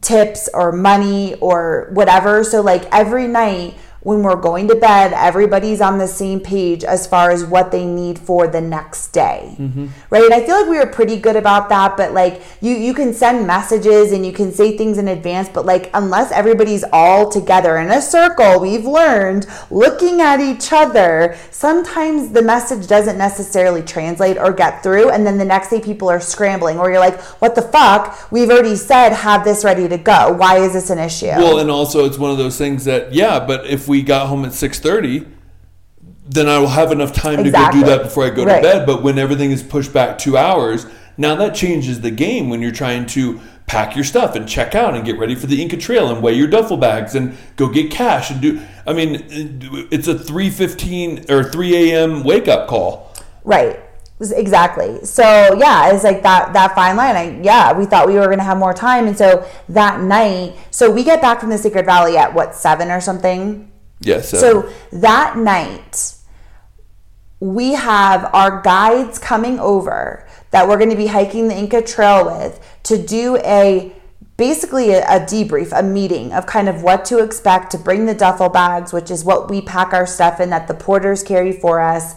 tips or money or whatever. So, like every night when we're going to bed, everybody's on the same page as far as what they need for the next day. Mm-hmm. Right. And I feel like we were pretty good about that, but like you, you can send messages and you can say things in advance, but like unless everybody's all together in a circle, we've learned looking at each other, sometimes the message doesn't necessarily translate or get through. And then the next day people are scrambling, or you're like, what the fuck? We've already said, have this ready to go. Why is this an issue? Well, and also it's one of those things that yeah, but if we got home at six thirty, then I will have enough time Exactly. to go do that before I go Right. to bed. But when everything is pushed back two hours, now that changes the game when you're trying to pack your stuff and check out and get ready for the Inca Trail and weigh your duffel bags and go get cash and do. I mean, it's a three fifteen or three a.m. wake up call. Right. Exactly. So yeah, it's like that that fine line. I yeah, we thought we were gonna have more time, and so that night, so we get back from the Sacred Valley at what seven or something. Yes. So that night, we have our guides coming over that we're going to be hiking the Inca Trail with to do a basically a, a debrief, a meeting of kind of what to expect to bring the duffel bags, which is what we pack our stuff in that the porters carry for us.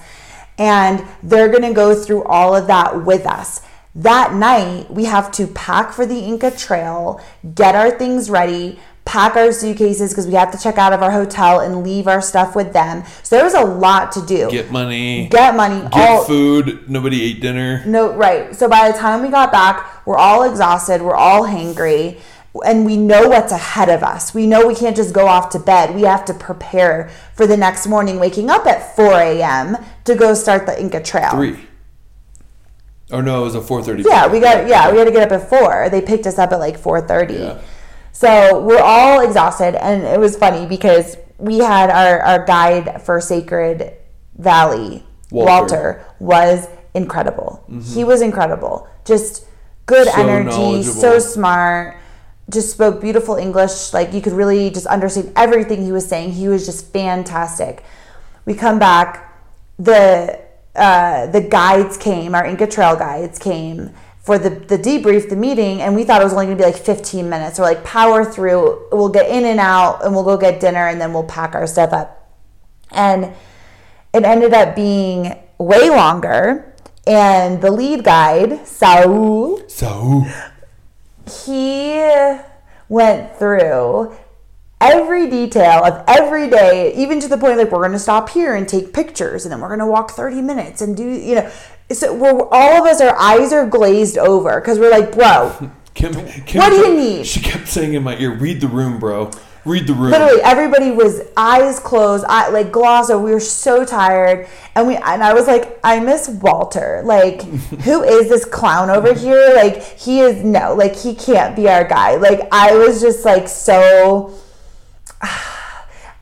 And they're going to go through all of that with us. That night, we have to pack for the Inca Trail, get our things ready, pack our suitcases because we have to check out of our hotel and leave our stuff with them. So there was a lot to do. get money. Get money. get all food. Nobody ate dinner. no right. So by the time we got back, we're all exhausted. We're all hangry. And we know what's ahead of us. We know we can't just go off to bed. We have to prepare for the next morning, waking up at 4 a.m. to go start the Inca Trail. Three. Or no, it was a four thirty. Yeah, we got yeah, we had to get up at four. They picked us up at like four thirty. Yeah. So we're all exhausted, and it was funny because we had our our guide for Sacred Valley, Walter. Walter, was incredible. He was incredible. Just good Mm-hmm. So energy, so smart. Just spoke beautiful English. Like you could really just understand everything he was saying. He was just fantastic. We come back. The uh, the guides came. Our Inca Trail guides came for the the debrief, the meeting, and we thought it was only going to be like 15 minutes. We're like power through. We'll get in and out, and we'll go get dinner, and then we'll pack our stuff up. And it ended up being way longer. And the lead guide, Saul, Saul, he went through every detail of every day, even to the point like we're going to stop here and take pictures, and then we're going to walk 30 minutes and do, you know. So we're all of us, our eyes are glazed over because we're like, bro, Kim, Kim What do you need? She kept saying in my ear, "Read the room, bro. Read the room." literally everybody was eyes closed, I, like gloss over. We were so tired, and we and I was like, I miss Walter. Like, who is this clown over here? Like, he is no, like he can't be our guy. Like, I was just like so.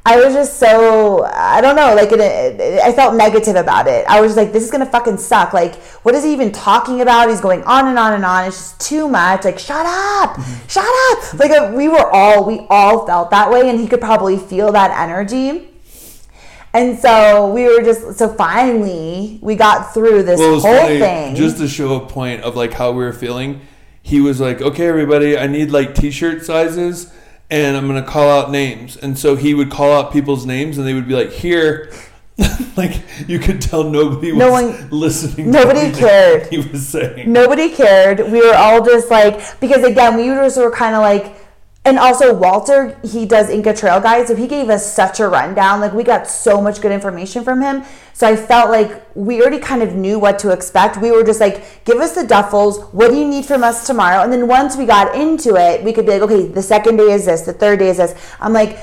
I was just so I don't know like it, it, I felt negative about it. I was just like this is gonna fucking suck. Like what is he even talking about? He's going on and on and on. It's just too much. Like shut up, shut up. Like uh, we were all we all felt that way, and he could probably feel that energy. And so we were just so finally we got through this Well, whole funny, thing. just to show a point of like how we were feeling. He was like, "Okay, everybody, I need like T-shirt sizes, and I'm gonna call out names." And so he would call out people's names, and they would be like, "Here." like you could tell nobody was one- listening. nobody cared. He was saying. Nobody cared. We were all just like because again we just were kind of like, and also Walter he does Inca Trail Guide, so he gave us such a rundown. Like we got so much good information from him. So I felt like we already kind of knew what to expect. We were just like, give us the duffels. What do you need from us tomorrow? And then once we got into it, we could be like, okay, the second day is this, the third day is this. I'm like.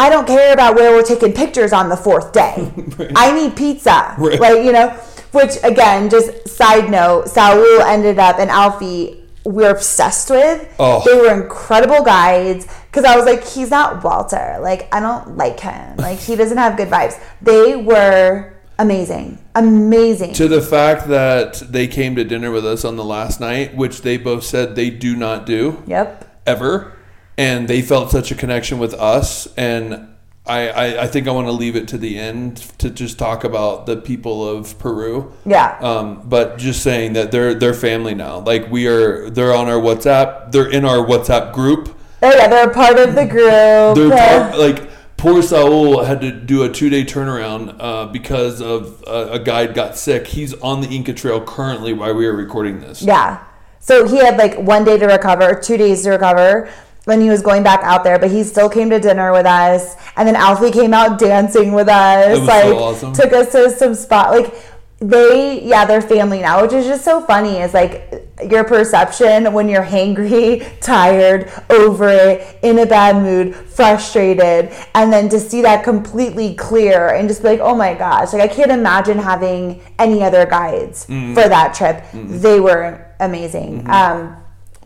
I don't care about where we're taking pictures on the fourth day. I need pizza. Right. Like, you know, which again, just side note, Saul ended up and Alfie we're obsessed with. Oh. They were incredible guides because I was like, he's not Walter. Like, I don't like him. Like, he doesn't have good vibes. They were amazing, amazing. to the fact that they came to dinner with us on the last night, which they both said they do not do yep. ever, and they felt such a connection with us. And I, I, I think I want to leave it to the end to just talk about the people of Peru. Yeah. Um, but just saying that they're they're family now. Like we are, they're on our WhatsApp. They're in our WhatsApp group. Oh yeah, they're a part of the group. They're part, like poor Saul had to do a two day turnaround uh, because of uh, a guide got sick. He's on the Inca Trail currently while we are recording this. Yeah. So he had like one day to recover, two days to recover when he was going back out there, but he still came to dinner with us. And then Alfie came out dancing with us. like so awesome. took us to some spot like they yeah, they're family now, which is just so funny is like your perception when you're hangry, tired, over it, in a bad mood, frustrated, and then to see that completely clear and just be like, oh my gosh, like I can't imagine having any other guides Mm. for that trip. They were amazing. Mm-hmm. Um,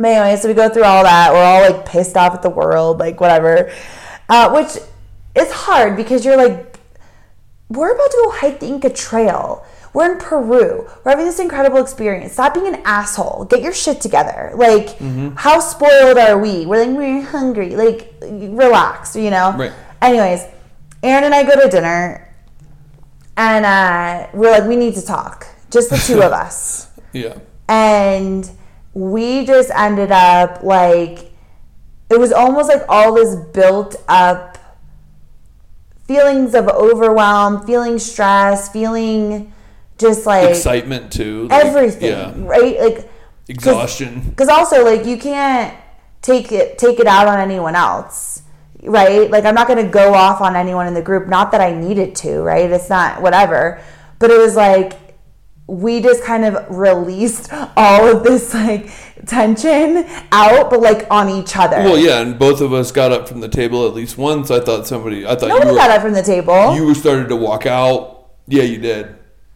anyway, so we go through all that. We're all like pissed off at the world, like whatever. Uh, which is hard because you're like, we're about to go hike the Inca Trail. We're in Peru. We're having this incredible experience. Stop being an asshole. Get your shit together. Like, Mm-hmm. how spoiled are we? We're like, we're hungry. Like, relax, you know? Right. Anyways, Aaron and I go to dinner, and uh, we're like, we need to talk. Just the two of us Yeah. and we just ended up like it was almost like all this built up feelings of overwhelm feeling stress feeling just like Excitement too. like, everything Yeah. right like Exhaustion. because also like you can't take it take it out on anyone else right like i'm not going to go off on anyone in the group not that i needed to right it's not whatever but it was like we just kind of released all of this like tension out but like on each other Well, yeah, and both of us got up from the table at least once. I thought somebody. I thought nobody you were. got up from the table You were started to walk out. Yeah, you did.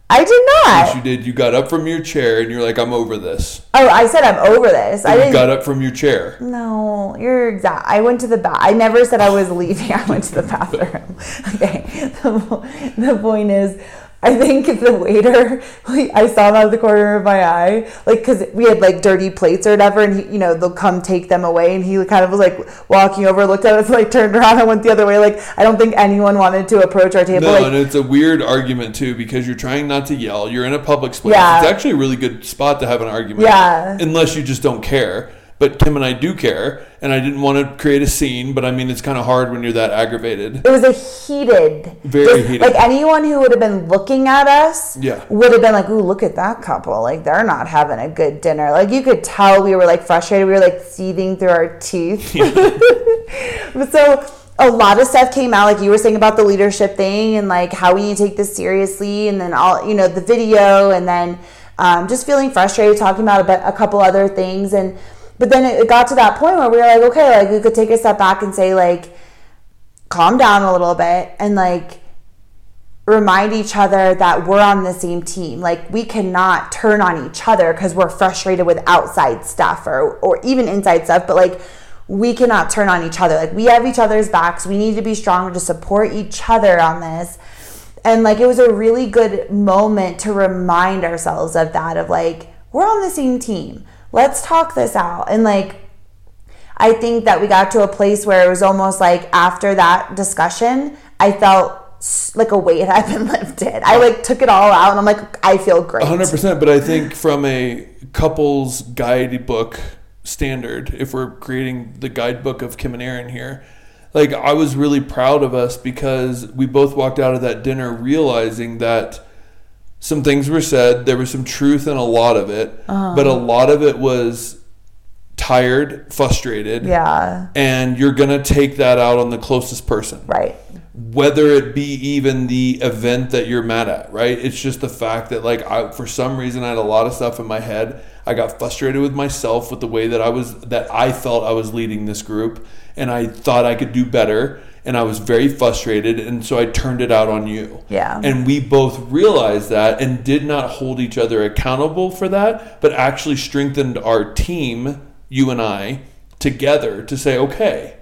i did not. Yes, you did. You got up from your chair and you're like, "I'm over this." oh i said i'm over this i didn't got up from your chair. No, you're exact. I went to the bath. I never said I was leaving. I went to the bathroom. Okay. The, the point is, I think the waiter, like, I saw him out of the corner of my eye, like, because we had like dirty plates or whatever, and he, you know, they'll come take them away, and he kind of was like walking over, looked at us, like turned around and went the other way. Like, I don't think anyone wanted to approach our table. No, like, and it's a weird argument too because you're trying not to yell. You're in a public space. Yeah. It's actually a really good spot to have an argument. Yeah. Unless you just don't care. But Kim and I do care, and I didn't want to create a scene. But I mean, it's kind of hard when you're that aggravated. it was a heated, Very just- heated. Like anyone who would have been looking at us, Yeah. would have been like, "Ooh, look at that couple! Like they're not having a good dinner." Like you could tell we were like frustrated. We were like seething through our teeth. but so a lot of stuff came out, like you were saying about the leadership thing and like how we need to take this seriously, and then all you know the video, and then um, just feeling frustrated, talking about a, bit, a couple other things, and but then it, got to that point where we were like, okay, like we could take a step back and say like, calm down a little bit, and like remind each other that we're on the same team. Like we cannot turn on each other because we're frustrated with outside stuff or or even inside stuff, but like we cannot turn on each other. Like we have each other's backs. We need to be stronger to support each other on this. And like it was a really good moment to remind ourselves of that of like we're on the same team. Let's talk this out. And like I think that we got to a place where it was almost like after that discussion, I felt like a weight had been lifted. I like took it all out and I'm like, I feel great. 100%. But I think from a couple's guidebook standard, if we're creating the guidebook of Kim and Aaron here, like I was really proud of us because we both walked out of that dinner realizing that some things were said. There was some truth in a lot of it, Uh-huh. but a lot of it was tired, frustrated. Yeah, And you're going to take that out on the closest person right. whether it be even the event that you're mad at, right? It's just the fact that like I for some reason I had a lot of stuff in my head. I got frustrated with myself with the way that I was that I felt I was leading this group and I thought I could do better and I was very frustrated and so I turned it out on you. Yeah. And we both realized that and did not hold each other accountable for that, but actually strengthened our team, you and I, together to say, okay,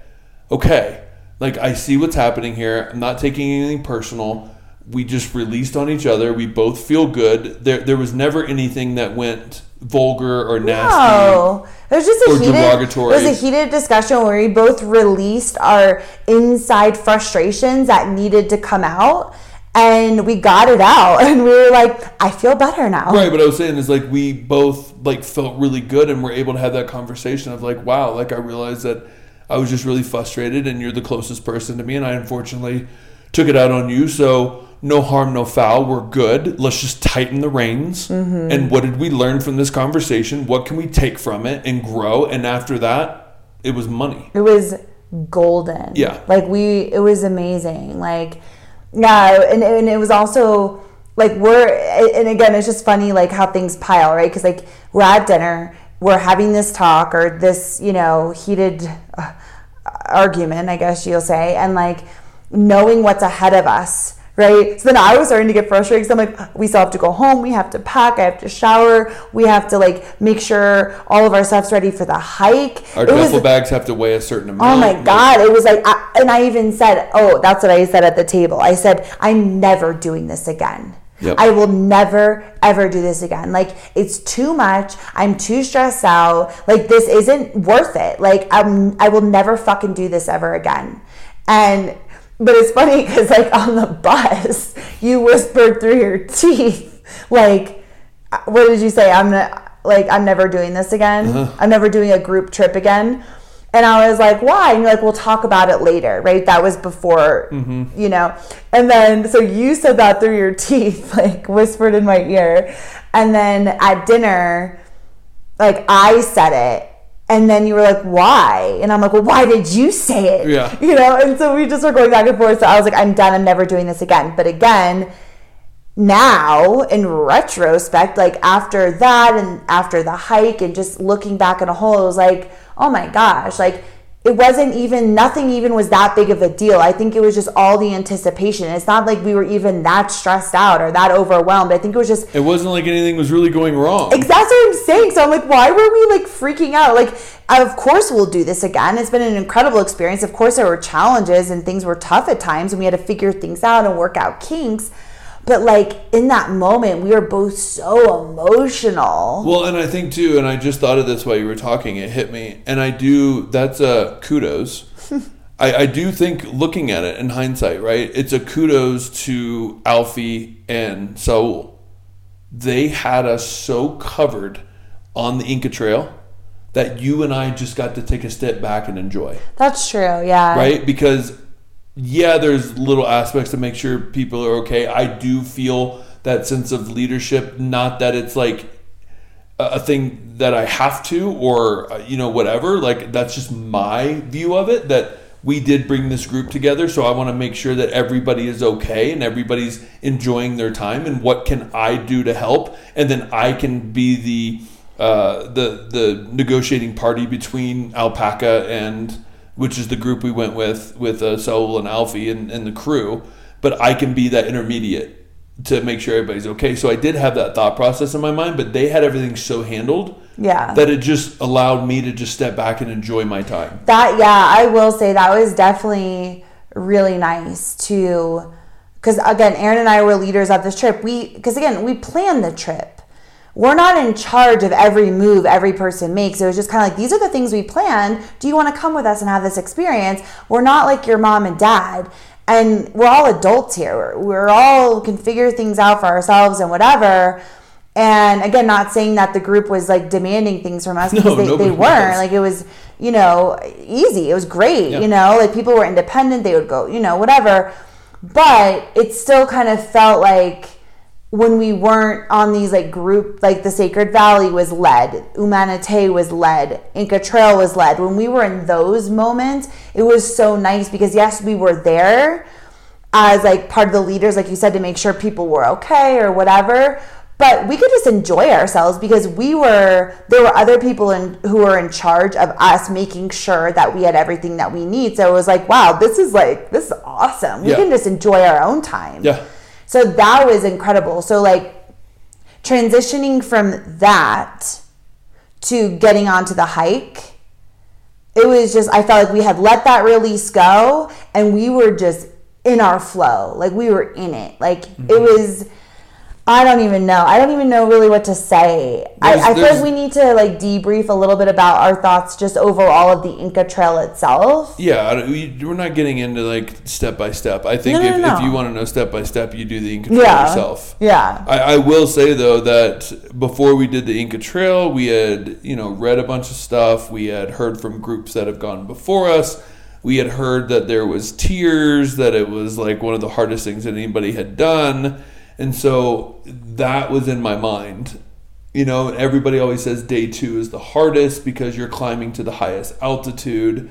okay, like I see what's happening here. I'm not taking anything personal. We just released on each other. We both feel good. There, there was never anything that went vulgar or nasty. No, It was just a heated. It was a heated discussion where we both released our inside frustrations that needed to come out, and we got it out, and we were like, "I feel better now." Right, but I was saying is like we both like felt really good and were able to have that conversation of like, wow, like I realized that I was just really frustrated and you're the closest person to me and I unfortunately took it out on you. So no harm, no foul. We're good. Let's just tighten the reins. Mm-hmm. And what did we learn from this conversation? What can we take from it and grow? And after that, it was money. It was golden. Yeah. Like we, it was amazing. Like, yeah, and, and it was also like we're, and again, it's just funny like how things pile, right? Because like we're at dinner, we're having this talk or this, you know, heated uh, argument, I guess you'll say, and like knowing what's ahead of us. Right. So then I was starting to get frustrated because I'm like, we still have to go home. We have to pack. I have to shower. We have to like make sure all of our stuff's ready for the hike. Our It was- duffel bags have to weigh a certain amount. Oh my God. It was like, I, and I even said, oh, that's what I said at the table. I said, I'm never doing this again. Yep. I will never, ever do this again. Like, it's too much. I'm too stressed out. Like, this isn't worth it. Like, I'm, I will never fucking do this ever again. And, but it's funny because, like, on the bus, you whispered through your teeth, like, what did you say? I'm not, like, I'm never doing this again. Uh-huh. I'm never doing a group trip again. And I was like, why? And you're like, we'll talk about it later, right? That was before, Mm-hmm. you know. And then, so you said that through your teeth, like whispered in my ear. And then at dinner, like I said it. And then you were like, why? And I'm like, well, why did you say it? Yeah. You know? And so we just were going back and forth. So I was like, I'm done. I'm never doing this again. But again, now in retrospect like after that and after the hike and just looking back in a hole it was like oh my gosh like it wasn't even nothing even was that big of a deal i think it was just all the anticipation it's not like we were even that stressed out or that overwhelmed i think it was just It wasn't like anything was really going wrong. Exactly what I'm saying. So I'm like, why were we like freaking out? Like, of course we'll do this again. It's been an incredible experience. Of course there were challenges and things were tough at times and we had to figure things out and work out kinks. But like in that moment, we were both so emotional. Well, and I think too, and I just thought of this while you were talking. It hit me, and I do. That's a kudos. I, I do think looking at it in hindsight, right? It's a kudos to Alfie and Saul. They had us so covered on the Inca Trail that you and I just got to take a step back and enjoy That's true. Yeah. right? Because yeah, there's little aspects to make sure people are okay. I do feel that sense of leadership, not that it's like a thing that I have to or uh, you know whatever. Like that's just my view of it. That we did bring this group together, so I want to make sure that everybody is okay and everybody's enjoying their time. And what can I do to help? And then I can be the uh, the the negotiating party between Alpaca and which is the group we went with with uh, Saul and Alfie and, and the crew. But I can be that intermediate to make sure everybody's okay. So I did have that thought process in my mind, but they had everything so handled Yeah. that it just allowed me to just step back and enjoy my time. That yeah, I will say that was definitely really nice to because again, Aaron and I were leaders of this trip. We because again, we planned the trip. We're not in charge of every move every person makes. It was just kind of like these are the things we planned. Do you want to come with us and have this experience? We're not like your mom and dad. And we're all adults here. We're, we're all can figure things out for ourselves and whatever. And again, not saying that the group was like demanding things from us because they, nobody they weren't. Like it was, you know, easy. It was great. Yeah. You know, like people were independent. They would go, you know, whatever. But it still kind of felt like when we weren't on these like group, like the Sacred Valley was led, Humantay was led, Inca Trail was led. When we were in those moments, it was so nice because yes, we were there as like part of the leaders, like you said, to make sure people were okay or whatever. But we could just enjoy ourselves because we were there were other people in, who were in charge of us making sure that we had everything that we need. So it was like, wow, this is like this is awesome. We Yeah. can just enjoy our own time. Yeah. So that was incredible. So like transitioning from that to getting onto the hike, it was just I felt like we had let that release go and we were just in our flow. Like we were in it. Like it mm-hmm. was I don't even know. I don't even know really what to say. I, There's- I feel there's- like we need to like debrief a little bit about our thoughts just overall of the Inca Trail itself. Yeah, we, we're not getting into like step by step. I think No, no, if, no, if you want to know step by step, you do the Inca Trail Yeah. yourself. Yeah. I, I will say though that before we did the Inca Trail, we had you know read a bunch of stuff. We had heard from groups that have gone before us. We had heard that there was tears, that it was like one of the hardest things that anybody had done, and so that was in my mind. You know, everybody always says day two is the hardest because you're climbing to the highest altitude,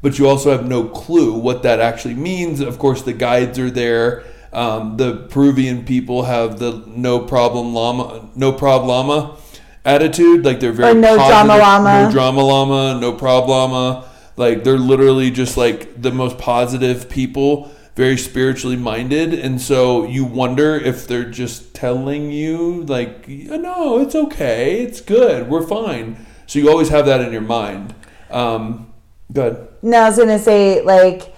but you also have no clue what that actually means. Of course, the guides are there. Um, the Peruvian people have the no problem llama, no problem llama attitude. Like they're very Or no positive, drama llama. no drama llama, no problem llama. Like they're literally just like the most positive people, very spiritually minded, and so you wonder if they're just telling you like, no, it's okay, it's good, we're fine. So you always have that in your mind. Um, good. No, I was gonna say like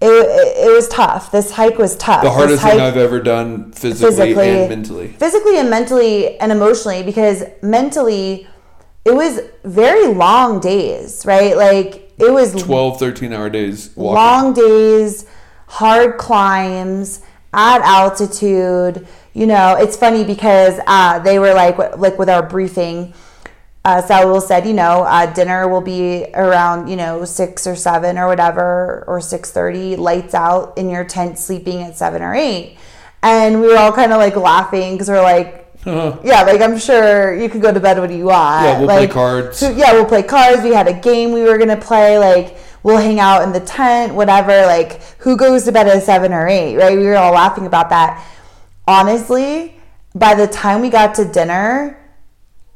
it, it, it was tough. This hike was tough. The hardest hike- thing I've ever done physically, Physically. and mentally. physically and mentally and emotionally because mentally it was very long days right like it was 12, 13 hour days walking. long days hard climbs at altitude you know it's funny because uh, they were like like with our briefing uh, Saul said, you know, uh, dinner will be around, you know, six or seven or whatever, or six thirty. Lights out in your tent, sleeping at seven or eight, and we were all kind of like laughing because we're like, yeah, like I'm sure you could go to bed when you want. Yeah, we'll play cards. so- yeah, we'll play cards. We had a game we were gonna play. Like we'll hang out in the tent, whatever. Like who goes to bed at seven or eight, right? We were all laughing about that. Honestly, by the time we got to dinner,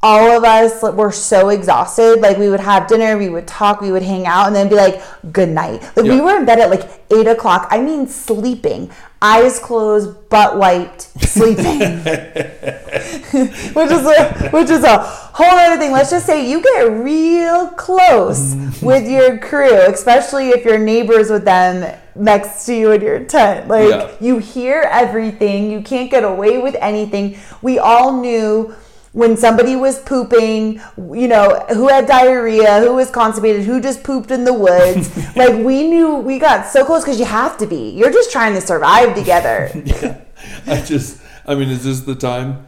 all of us were so exhausted. Like we would have dinner, we would talk, we would hang out, and then be like, "Good night." Like we were in bed at like eight o'clock. I mean, sleeping, eyes closed, butt wiped, sleeping. which is a which is a whole other thing. Let's just say you get real close with your crew, especially if you're neighbors with them next to you in your tent. Like Yeah. you hear everything. You can't get away with anything. We all knew when somebody was pooping, you know, who had diarrhea, who was constipated, who just pooped in the woods. like we knew we got so close because you have to be. You're just trying to survive together. yeah. I just, I mean, is this the time?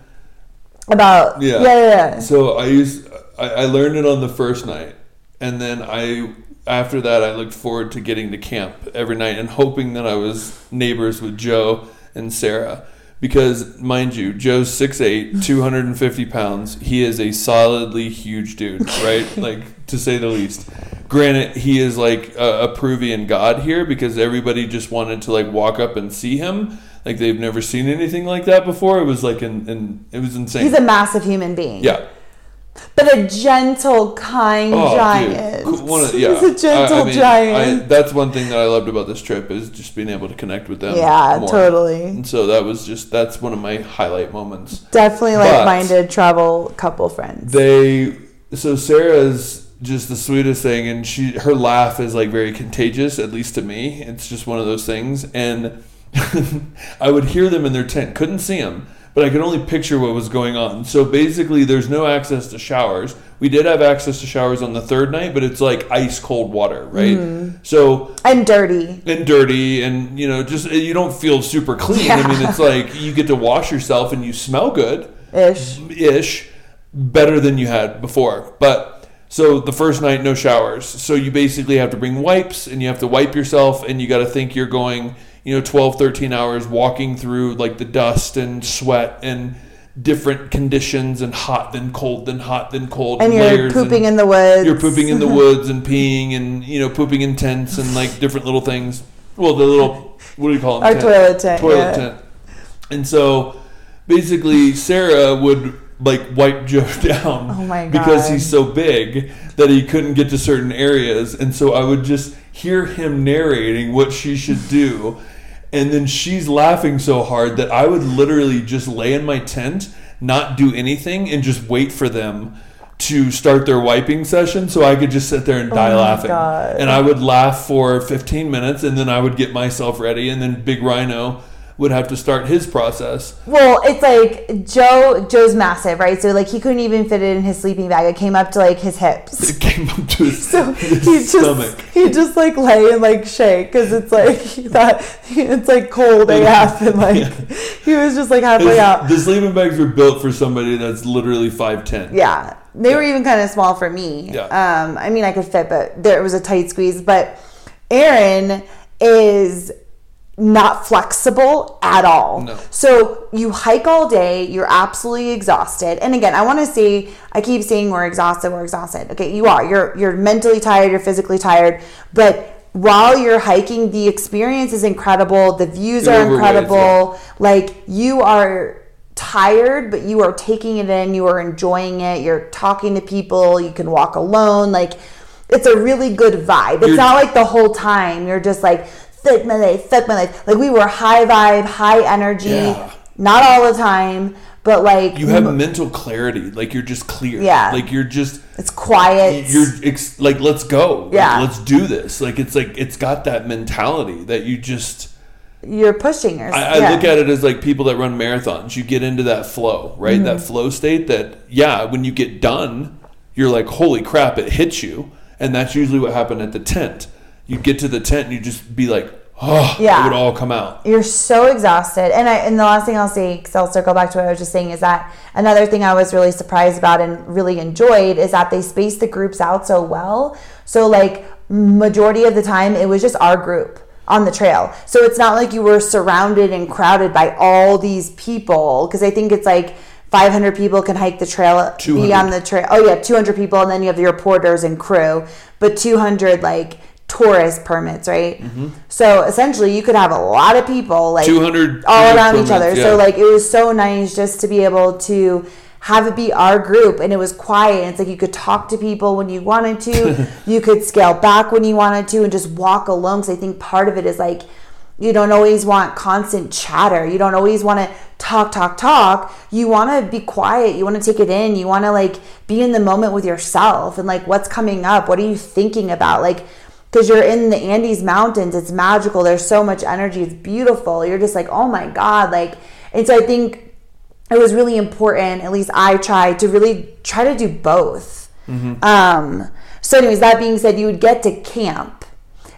About Yeah. yeah, yeah, yeah. So I used, I, I learned it on the first night, and then I, after that, I looked forward to getting to camp every night and hoping that I was neighbors with Joe and Sarah. Because, mind you, Joe's 6'8, 250 pounds. He is a solidly huge dude, right? like, to say the least. Granted, he is like a, a Peruvian god here because everybody just wanted to like walk up and see him. Like, they've never seen anything like that before. It was like, an, an, it was insane. He's a massive human being. yeah. But a gentle, kind Oh, giant. dude. One of- yeah. He's a gentle I- I mean, giant. I, that's one thing that I loved about this trip is just being able to connect with them. Yeah, more. totally. And so that was just that's one of my highlight moments. Definitely like minded travel couple friends. They so Sarah's just the sweetest thing, and she her laugh is like very contagious. At least to me, it's just one of those things. And I would hear them in their tent, couldn't see them, but I could only picture what was going on. So basically, there's no access to showers. We did have access to showers on the third night, but it's like ice cold water, right? Mm-hmm. So and dirty. and dirty and you know just you don't feel super clean i mean it's like you get to wash yourself and you smell good Ish. ish better than you had before but so the first night no showers so you basically have to bring wipes and you have to wipe yourself and you got to think you're going you know 12 13 hours walking through like the dust and sweat and different conditions and hot then cold then hot then cold And you're pooping and- in the woods. you're pooping in the woods and peeing and you know pooping in tents and like different little things. Well, the little what do you call it Our toilet tent, Toilet yeah. tent. And so basically, Sarah would like wipe Joe down Oh my because he's so big that he couldn't get to certain areas, and so I would just hear him narrating what she should do. And then she's laughing so hard that I would literally just lay in my tent, not do anything, and just wait for them to start their wiping session so I could just sit there and oh die Oh my laughing. God. And I would laugh for 15 minutes and then I would get myself ready and then Big Rhino would have to start his process. Well, it's like Joe. Joe's massive, right? So like he couldn't even fit it in his sleeping bag. It came up to like his hips. It came up to his, So his he just stomach. he just like lay and like shake because it's like he thought it's like cold AF and like he was just like halfway His- out. the sleeping bags were built for somebody that's literally five ten. Yeah, they were even kind of small for me. Yeah. Um, I mean, I could fit, but there was a tight squeeze. But Aaron is not flexible at all. No. So you hike all day, you're absolutely exhausted. And again, I want to say I keep saying we're exhausted, we're exhausted. Okay, you are. You're you're mentally tired, you're physically tired, but while you're hiking, the experience is incredible. The views are overweighs, incredible. Like you are tired, but you are taking it in, you are enjoying it, you're talking to people, you can walk alone. Like it's a really good vibe. It's You're- not like the whole time you're just like life, fuck my life. Like we were high vibe, high energy, Yeah. not all the time, but like You have mental clarity, like you're just clear. Yeah. like you're just it's quiet. you're ex- like let's go. Like, Yeah. let's do this. Like it's like it's got that mentality that you just. you're pushing yourself. I, I look at it as like people that run marathons. You get into that flow, right? Mm-hmm. That flow state. That yeah, when you get done, you're like, holy crap, it hits you, and that's usually what happened at the tent. You get to the tent and you'd just be like, oh, Yeah. it would all come out. you're so exhausted and I and the last thing I'll say because I'll circle back to what I was just saying is that another thing I was really surprised about and really enjoyed is that they spaced the groups out so well so like majority of the time it was just our group on the trail so it's not like you were surrounded and crowded by all these people because I think it's like 500 people can hike the trail 200. be on the trail oh yeah 200 people and then you have your porters and crew but 200 like tourist permits right? Mm-hmm. so essentially you could have a lot of people like 200 all around permits, each other yeah. so like it was so nice just to be able to have it be our group and it was quiet. It's like you could talk to people when you wanted to. You could scale back when you wanted to and just walk alone because i think part of it is like you don't always want constant chatter. You don't always want to talk talk talk. You want to be quiet. You want to take it in. You want to like be in the moment with yourself and like what's coming up? What are you thinking about? Like because you're in the Andes Mountains. It's magical. There's so much energy. It's beautiful. You're just like, oh my God. Like, and so I think it was really important, at least I tried to really try to do both. Um, so, anyways, that being said, you would get to camp.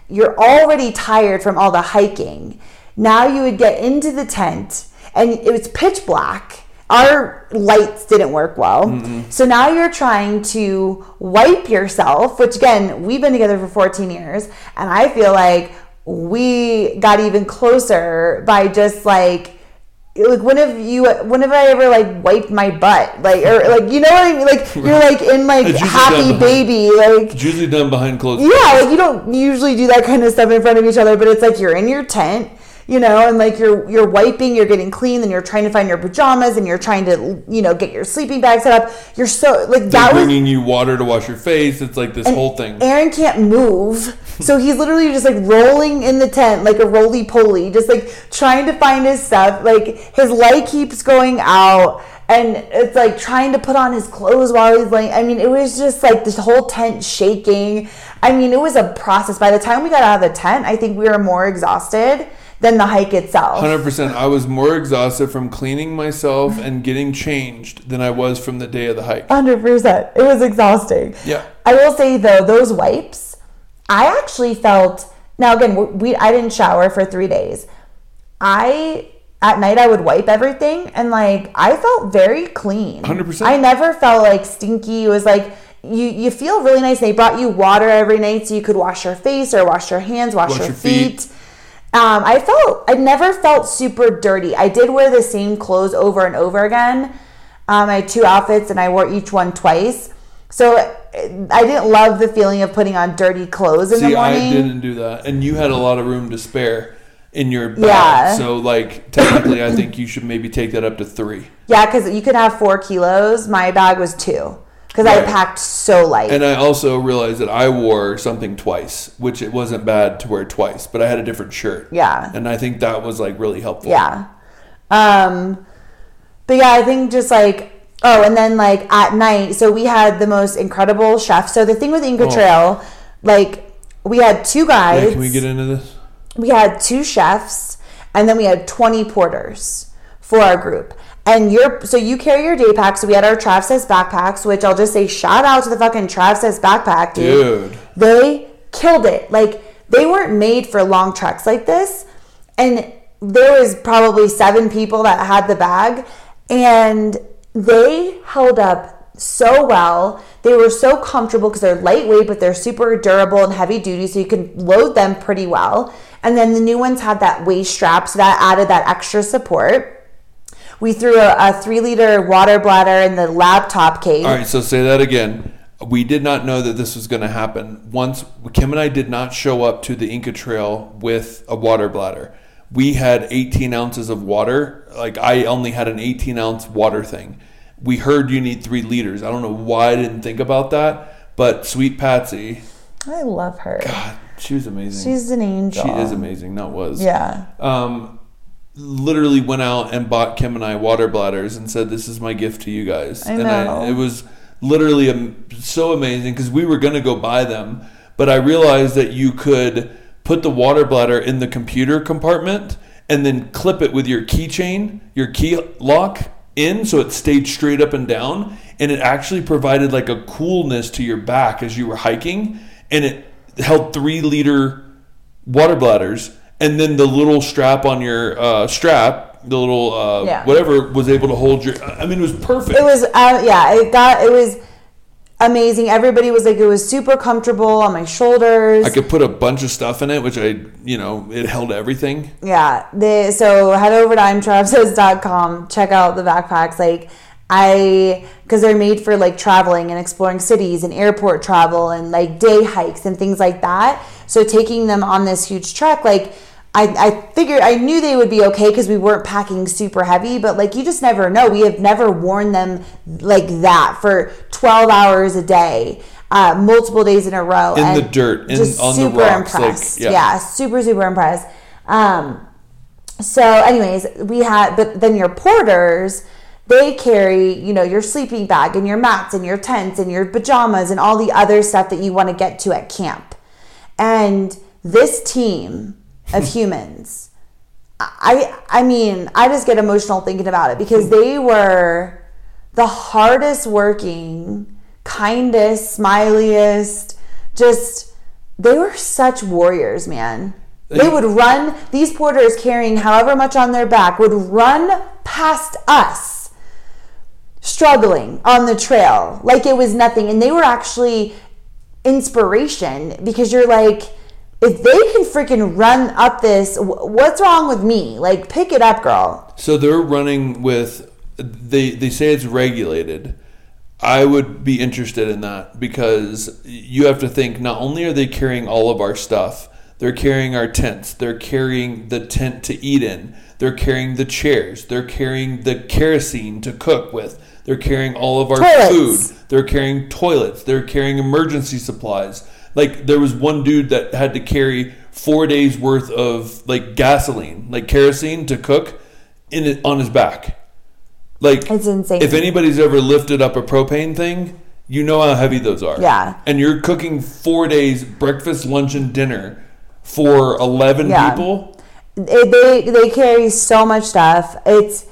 You're already tired from all the hiking. Now you would get into the tent and it was pitch black. Our lights didn't work well. So now you're trying to wipe yourself, which again, we've been together for 14 years. And I feel like we got even closer by just like, like when have you when have I ever like wiped my butt like or like you know what I mean like you're like in like happy behind- baby like It's usually done behind closed yeah, like you don't usually do that kind of stuff in front of each other, but it's like you're in your tent, you know, and like you're you're wiping, you're getting clean, then you're trying to find your pajamas, and you're trying to you know get your sleeping bag set up. You're so like They're that was bringing you water to wash your face. It's like this whole thing. Aaron can't move, so he's literally just like rolling in the tent like a roly poly, just like trying to find his stuff. Like his light keeps going out, and it's like trying to put on his clothes while he's laying. I mean, it was just like this whole tent shaking. I mean, it was a process. By the time we got out of the tent, I think we were more exhausted than the hike itself. Hundred percent. I was more exhausted from cleaning myself and getting changed than I was from the day of the hike. Hundred percent. It was exhausting. Yeah. I will say though, those wipes, I actually felt. Now again, we I didn't shower for three days. I at night I would wipe everything, and like I felt very clean. 100%. I never felt like stinky. It was like. You, you feel really nice. They brought you water every night so you could wash your face or wash your hands, wash, Wash your, your feet. feet. Um, I felt I never felt super dirty. I did wear the same clothes over and over again. Um, I had two outfits and I wore each one twice. So uh, I didn't love the feeling of putting on dirty clothes in the See, I didn't do that, and you had a lot of room to spare in your bag. Yeah. So, like, technically, I think you should maybe take that up to three. Yeah, because you could have four kilos. My bag was two because I packed so light. And I also realized that I wore something twice, which it wasn't bad to wear twice, but I had a different shirt. Yeah. And I think that was like really helpful. Yeah. Um, but yeah, I think just like oh, and then like at night, so we had the most incredible chef. So the thing with Inca Oh. Trail, like we had two Yeah, guys. can we get into this? we had two chefs and then we had 20 porters for our group. And you're so you carry your day pack. So we had our Travsys backpacks, which I'll just say shout out to the fucking Travsys backpack, dude. Dude. They killed it. Like they weren't made for long treks like this. And there was probably seven people that had the bag and they held up so well. They were so comfortable because they're lightweight, but they're super durable and heavy duty, so you can load them pretty well. And then the new ones had that waist strap, so that added that extra support. We threw a, a three liter water bladder in the laptop case. All right, so say that again. We did not know that this was going to happen. Once Kim and I did not show up to the Inca Trail with a water bladder. We had 18 ounces of water. Like I only had an 18 ounce water thing. We heard you need three liters. I don't know why I didn't think about that, but sweet Patsy, I love her. God, she was amazing. She's an angel. she is amazing. Not was. Yeah. um, literally went out and bought Kim and I water bladders and said, "This is my gift to you guys." I and know. I, it was literally am- so amazing because we were gonna go buy them, but I realized that you could put the water bladder in the computer compartment and then clip it with your keychain, your key lock in, so it stayed straight up and down, and it actually provided like a coolness to your back as you were hiking, and it held three liter water bladders, and then the little strap on your uh, strap, the little uh, Yeah. whatever, was able to hold your. I mean, it was perfect. It was, uh, yeah, it got, it was amazing. Everybody was like, it was super comfortable on my shoulders. I could put a bunch of stuff in it, which I, you know, it held everything. Yeah. They, so head over to imtravsays.com, check out the backpacks. Like, I, because they're made for like traveling and exploring cities and airport travel and like day hikes and things like that. So taking them on this huge trek, like, I, I figured I knew they would be okay because we weren't packing super heavy, but like you just never know. We have never worn them like that for 12 hours a day, uh, multiple days in a row. In the dirt, in- just on the super rocks, like, impressed. yeah. yeah, super, super impressed. Um, so, anyways, we had, but then your porters, they carry, you know, your sleeping bag and your mats and your tents and your pajamas and all the other stuff that you want to get to at camp. And this team of humans, I, I mean, I just get emotional thinking about it because they were the hardest working, kindest, smiliest, just they were such warriors, man. They would run, these porters carrying however much on their back would run past us, struggling on the trail like it was nothing. And they were actually inspiration because you're like, if they can freaking run up this, what's wrong with me? Like, pick it up, girl. So they're running with they they say it's regulated. I would be interested in that because you have to think not only are they carrying all of our stuff, they're carrying our tents, they're carrying the tent to eat in, they're carrying the chairs, they're carrying the kerosene to cook with, they're carrying all of our Toilets. food, they're carrying toilets, they're carrying emergency supplies. Like there was one dude that had to carry four days worth of like gasoline, like kerosene to cook in it on his back. Like It's insane. If anybody's ever lifted up a propane thing, you know how heavy those are. Yeah. And you're cooking four days breakfast, lunch, and dinner for eleven Yeah. people. It- they they carry so much stuff. It's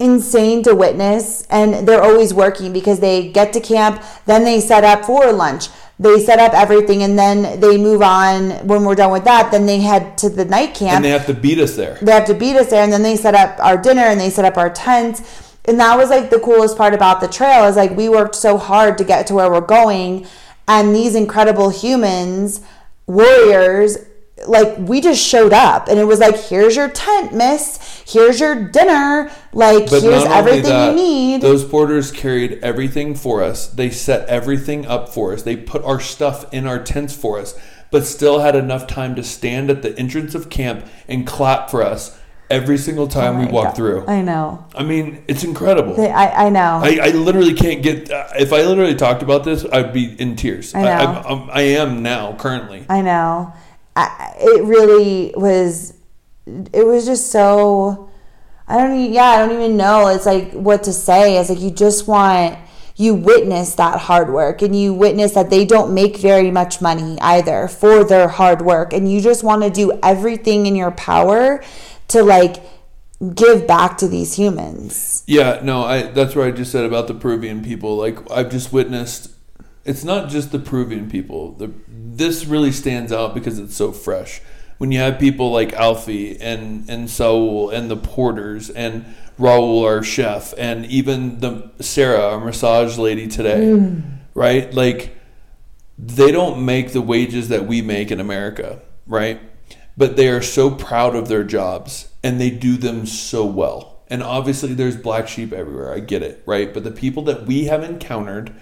insane to witness, and they're always working because they get to camp, then they set up for lunch. They set up everything, and then they move on. When we're done with that, then they head to the night camp. And they have to beat us there. they have to beat us there and then they set up our dinner and they set up our tents and that was like the coolest part about the trail is like we worked so hard to get to where we're going and these incredible humans warriors like we just showed up and it was like here's your tent miss here's your dinner like But here's everything that, you need those porters carried everything for us. They set everything up for us. They put our stuff in our tents for us, but still had enough time to stand at the entrance of camp and clap for us every single time we Oh my walked God. through. i know I mean, it's incredible. They- I, I know I, I literally can't get. Uh, if I literally talked about this, I'd be in tears. I know. I, I'm, I am now currently. I know. I, it really was. It was just so. I don't even. Yeah, I don't even know. It's like what to say. It's like you just want. You witness that hard work, and you witness that they don't make very much money either for their hard work, and you just want to do everything in your power to like give back to these humans. Yeah, no, I that's what I just said about the Peruvian people. Like I've just witnessed it's not just the Peruvian people. The this really stands out because it's so fresh. When you have people like Alfie and and Saul and the porters and Raul our chef and even the Sarah our massage lady today, mm. right? Like they don't make the wages that we make in America, right? But they are so proud of their jobs and they do them so well. And obviously, there's black sheep everywhere. I get it, right? But the people that we have encountered,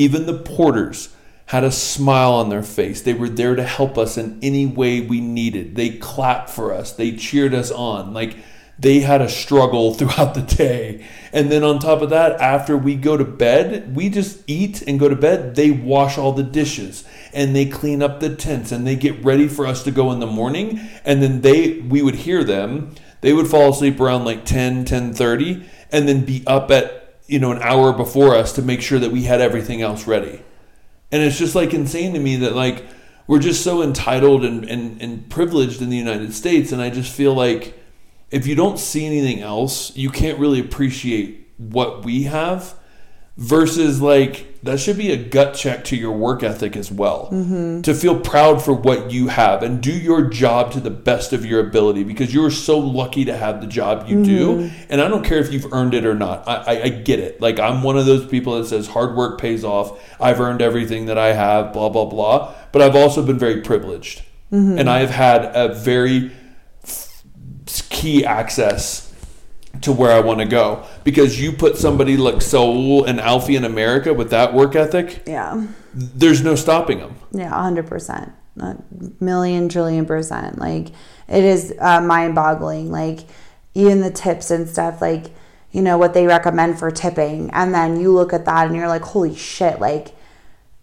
even the porters, had a smile on their face. They were there to help us in any way we needed. They clapped for us, they cheered us on. Like, they had a struggle throughout the day. And then on top of that, after we go to bed, we just eat and go to bed. They wash all the dishes and they clean up the tents and they get ready for us to go in the morning. And then they we would hear them. They would fall asleep around like 10, 10:30 and then be up at, you know, an hour before us to make sure that we had everything else ready. And it's just like insane to me that like we're just so entitled and, and, and privileged in the United States. And I just feel like if you don't see anything else, you can't really appreciate what we have versus like that should be a gut check to your work ethic as well. Mm-hmm. To feel proud for what you have and do your job to the best of your ability because you're so lucky to have the job you do. Mm-hmm. And i don't care if you've earned it or not. I, I, I get it. Like i'm one of those people that says hard work pays off. I've earned everything that i have blah blah blah. But i've also been very privileged. Mm-hmm. And i've had a very key access to where I want to go because you put somebody like Saul and Alfie in America with that work ethic, Yeah. there's no stopping them. Yeah, hundred percent, a million trillion percent. Like it is uh, mind boggling. Like even the tips and stuff. Like you know what they recommend for tipping, and then you look at that and you're like, holy shit! Like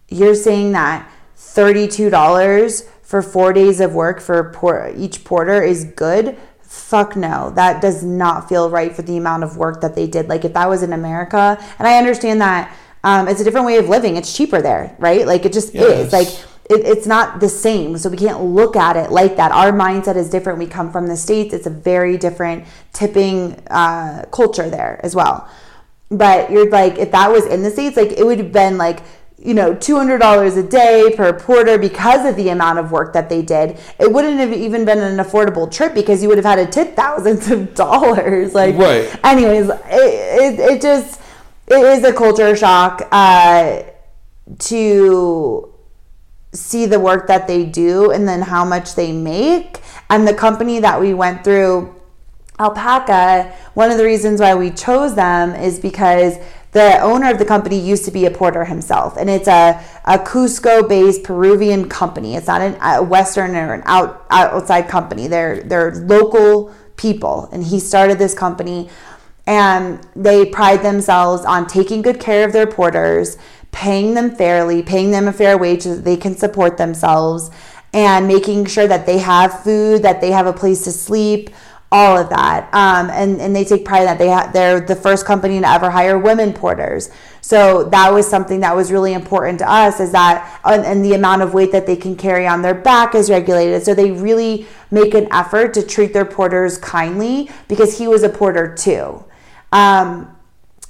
you're saying that thirty two dollars for four days of work for por- each porter is good. Fuck no, that does not feel right for the amount of work that they did. Like if that was in America, and I understand that um, it's a different way of living. It's cheaper there, right? Like it just is. Like it, it's not the same. So we can't look at it like that. Our mindset is different. We come from the States. It's a very different tipping uh, culture there as well. But you're like, if that was in the States, like it would have been like, you know, $200 a day per porter because of the amount of work that they did. It wouldn't have even been an affordable trip because you would have had to tip thousands of dollars. Like, Right. anyways, it, it, it just, it is a culture shock uh, to see the work that they do and then how much they make. And the company that we went through, Alpaca, one of the reasons why we chose them is because the owner of the company used to be a porter himself. And it's a, a Cusco based Peruvian company. It's not an, a Western or an out, outside company. They're, they're local people. And he started this company and they pride themselves on taking good care of their porters, paying them fairly, paying them a fair wage so that they can support themselves, and making sure that they have food, that they have a place to sleep, all of that. Um, and, and they take pride in that they ha- they're the first company to ever hire women porters. So that was something that was really important to us is that, and, and the amount of weight that they can carry on their back is regulated. So they really make an effort to treat their porters kindly because he was a porter too. Um,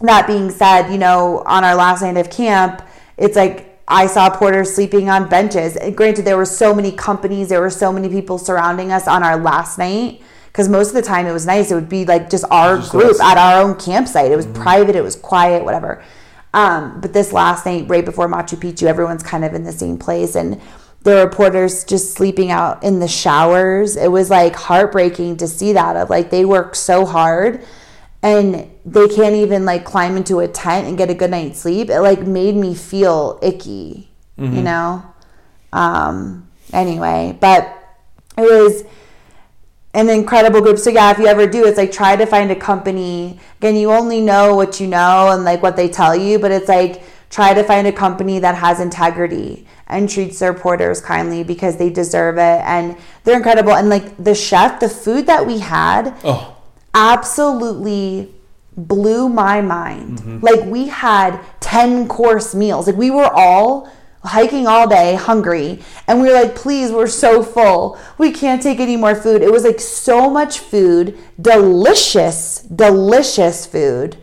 that being said, you know, on our last night of camp, it's like I saw porters sleeping on benches. And Granted, there were so many companies, there were so many people surrounding us on our last night. Because most of the time it was nice. It would be like just our Just group at our own campsite. It was private, it was quiet, whatever. Um, but this last night, right before Machu Picchu, everyone's kind of in the same place. And the reporters just sleeping out in the showers. It was like heartbreaking to see that. Of like they work so hard and they can't even like climb into a tent and get a good night's sleep. It like made me feel icky, you know? Um, anyway, but it was an incredible group. So yeah, if you ever do, it's like try to find a company. Again, you only know what you know and like what they tell you, but it's like try to find a company that has integrity and treats their porters kindly because they deserve it and they're incredible. And like the chef, the food that we had Oh, absolutely blew my mind. Mm-hmm. Like we had 10 course meals. Like we were all hiking all day, hungry. And we were like, please, we're so full. We can't take any more food. It was like so much food, delicious, delicious food.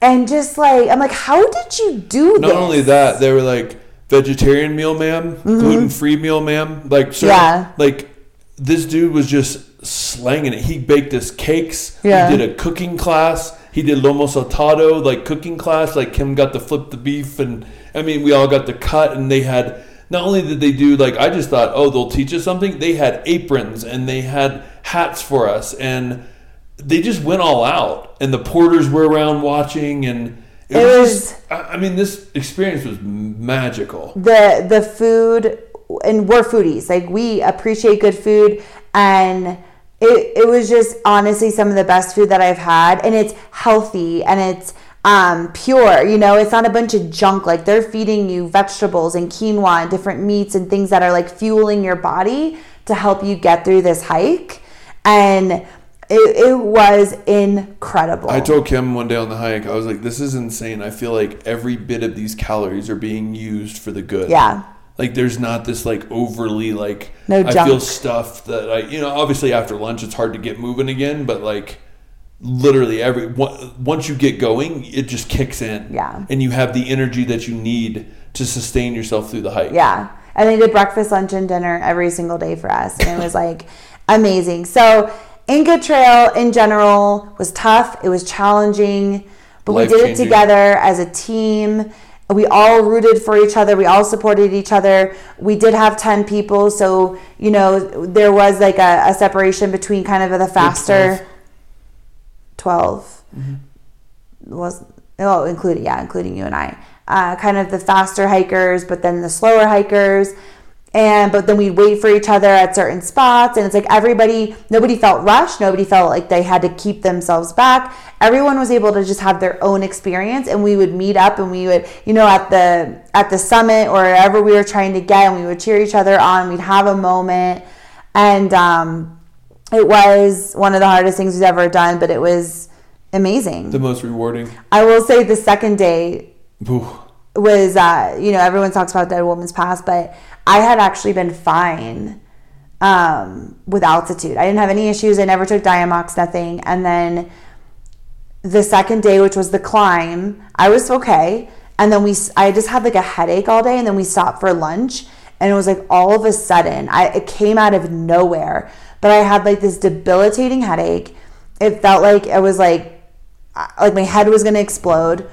And just like, I'm like, how did you do that? Not this? only that, they were like vegetarian meal, ma'am, gluten free meal, ma'am. Like, Mm-hmm. Yeah. like this dude was just slanging it. He baked us cakes. Yeah. He did a cooking class. He did lomo saltado, like cooking class. Like Kim got to flip the beef, and I mean, we all got to cut, and they had. Not only did they do like I just thought, oh, they'll teach us something. They had aprons and they had hats for us, and they just went all out. And the porters were around watching, and it, It was. was- I mean, this experience was magical. the the food and we're foodies like we appreciate good food and it, it was just honestly some of the best food that i've had and it's healthy and it's um, pure you know it's not a bunch of junk. Like they're feeding you vegetables and quinoa and different meats and things that are like fueling your body to help you get through this hike. And it, it was incredible. I told Kim one day on the hike, I was like, "This is insane. I feel like every bit of these calories are being used for the good." yeah. Like there's not this like overly like No I feel stuff that I you know obviously after lunch it's hard to get moving again, but like literally every once you get going, it just kicks in. Yeah. And you have the energy that you need to sustain yourself through the hike. Yeah. And they did breakfast, lunch, and dinner every single day for us. And it was like amazing. So, Inca Trail in general was tough. It was challenging, but we did it together as a team. We all rooted for each other. We all supported each other. We did have 10 people. So, you know, there was like a, a separation between kind of the faster 12 was oh including yeah including you and i. Uh, kind of the faster hikers but then the slower hikers. And but then we'd wait for each other at certain spots and it's like everybody nobody felt rushed nobody felt like they had to keep themselves back. Everyone was able to just have their own experience and we would meet up and we would you know at the at the summit or wherever we were trying to get and we would cheer each other on we'd have a moment. And um it was one of the hardest things we've ever done, but it was amazing. The most rewarding. I will say the second day Ooh. was, uh, you know, everyone talks about Dead Woman's Pass, but I had actually been fine um, with altitude. I didn't have any issues. I never took Diamox, nothing. And then the second day, which was the climb, I was okay. And then we, I just had like a headache all day, and then we stopped for lunch, and it was like all of a sudden, I it came out of nowhere. But I had like this debilitating headache. It felt like it was like, like my head was gonna explode.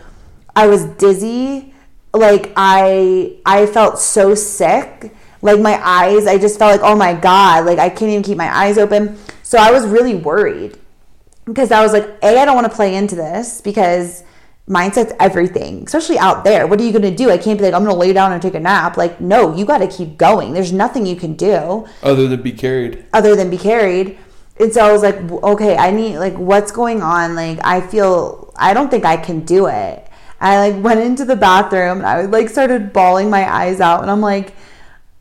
I was dizzy. Like I, I felt so sick. Like my eyes, I just felt like, oh my god, like I can't even keep my eyes open. So I was really worried because I was like, A, I don't want to play into this because mindset's everything, especially out there. What are you going to do? I can't be like, I'm going to lay down and take a nap. Like, no, you got to keep going. There's nothing you can do Other than be carried. other than be carried. And so I was like, okay, I need, like, what's going on? Like, I feel, I don't think I can do it. I like went into the bathroom and I like started bawling my eyes out. And I'm like,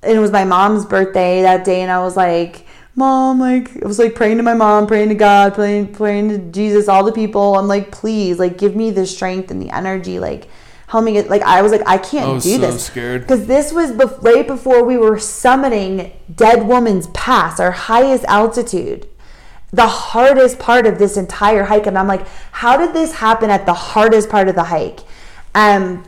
and it was my mom's birthday that day. And I was like, mom, like, I was like praying to my mom, praying to God, praying, praying to Jesus, all the people. I'm like, please, like, give me the strength and the energy. Like, help me get, like, I was like, I can't I do so this. scared. Because this was bef- right before we were summiting Dead Woman's Pass, our highest altitude, the hardest part of this entire hike. And I'm like, how did this happen at the hardest part of the hike? Um,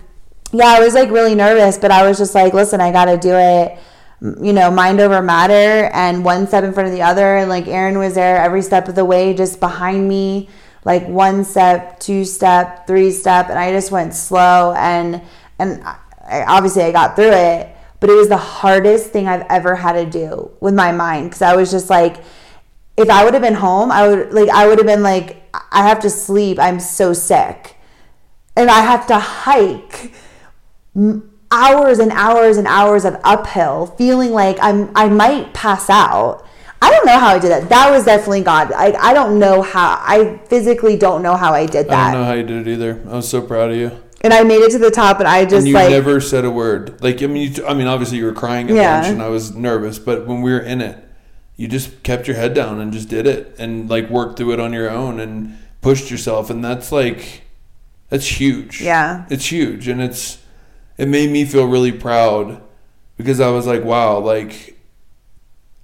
yeah, I was like really nervous, but I was just like, listen, I got to do it. You know, mind over matter, and one step in front of the other. And like Aaron was there every step of the way, just behind me, like one step, two step, three step, and I just went slow. And and I, obviously I got through it, but it was the hardest thing I've ever had to do with my mind because I was just like, if I would have been home, I would like I would have been like, I have to sleep. I'm so sick, and I have to hike hours and hours and hours of uphill, feeling like I'm I might pass out. I don't know how I did that. That was definitely God. I, I don't know how. I physically don't know how I did that. I don't know how you did it either. I was so proud of you. And I made it to the top, and I just And you like never said a word. Like I mean, you, I mean, obviously you were crying a Yeah. bunch, and I was nervous. But when we were in it, you just kept your head down and just did it, and like worked through it on your own, and pushed yourself, and that's like, that's huge. Yeah. it's huge, and it's it made me feel really proud because I was like, wow, like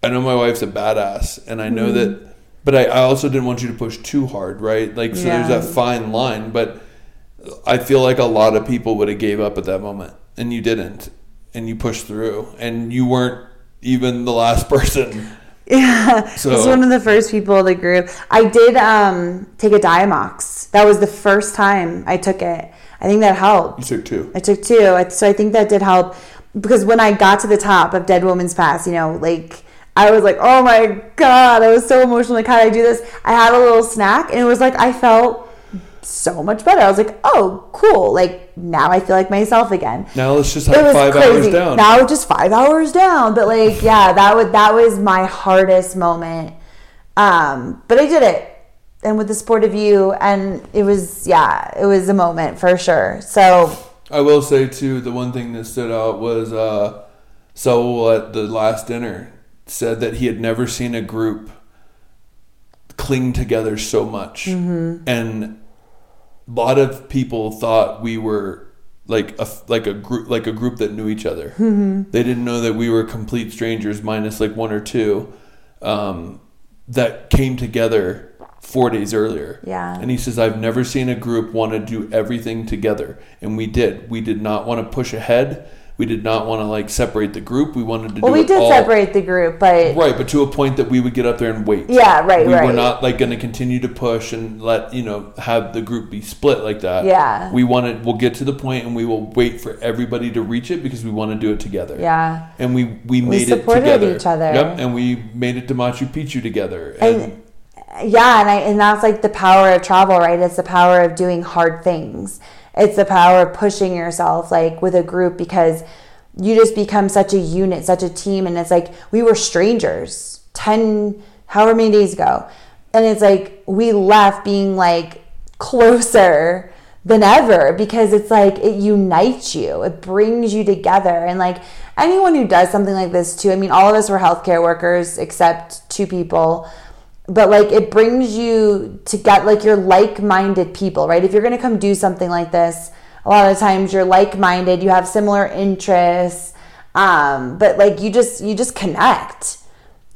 I know my wife's a badass and I know Mm-hmm. that but I, I also didn't want you to push too hard, right? Like so Yeah. there's that fine line, but I feel like a lot of people would have gave up at that moment and you didn't. And you pushed through and you weren't even the last person. Yeah, So- it's one of the first people in the group. I did um, take a Diamox. That was the first time I took it. I think that helped. You took two. I took two, so I think that did help because when I got to the top of Dead Woman's Pass, you know, like I was like, oh my god, I was so emotional. Like, how did I do this? I had a little snack, and it was like I felt so much better. I was like, oh, cool. Like now I feel like myself again Now let's just it was five crazy. hours down. Now just five hours down. But like, yeah, that was that was my hardest moment. Um, but I did it. And with the sport of you, and it was yeah, it was a moment for sure. So I will say too, the one thing that stood out was uh, Saul at the last dinner said that he had never seen a group cling together so much, Mm-hmm. and a lot of people thought we were like a like a group like a group that knew each other. Mm-hmm. They didn't know that we were complete strangers, minus like one or two um, that came together four days earlier. Yeah. And he says, I've never seen a group want to do everything together. And we did. We did not want to push ahead. We did not want to like separate the group. We wanted to well, do we it did all. separate the group, but Right, but to a point that we would get up there and wait. Yeah, right, We were not like going to continue to push and let, you know, have the group be split like that. Yeah. We wanted, we'll get to the point and we will wait for everybody to reach it because we want to do it together. yeah. And we, we made it supported together. each other. Yep. And we made it to Machu Picchu together. And, And yeah, and I and that's like the power of travel, right? It's the power of doing hard things. It's the power of pushing yourself like with a group because you just become such a unit, such a team and it's like we were strangers 10 however many days ago. And it's like we left being like closer than ever because it's like it unites you it brings you together and like anyone who does something like this too i mean all of us were healthcare workers except two people but like it brings you to get like you're like-minded people right if you're going to come do something like this a lot of times you're like-minded you have similar interests um, but like you just you just connect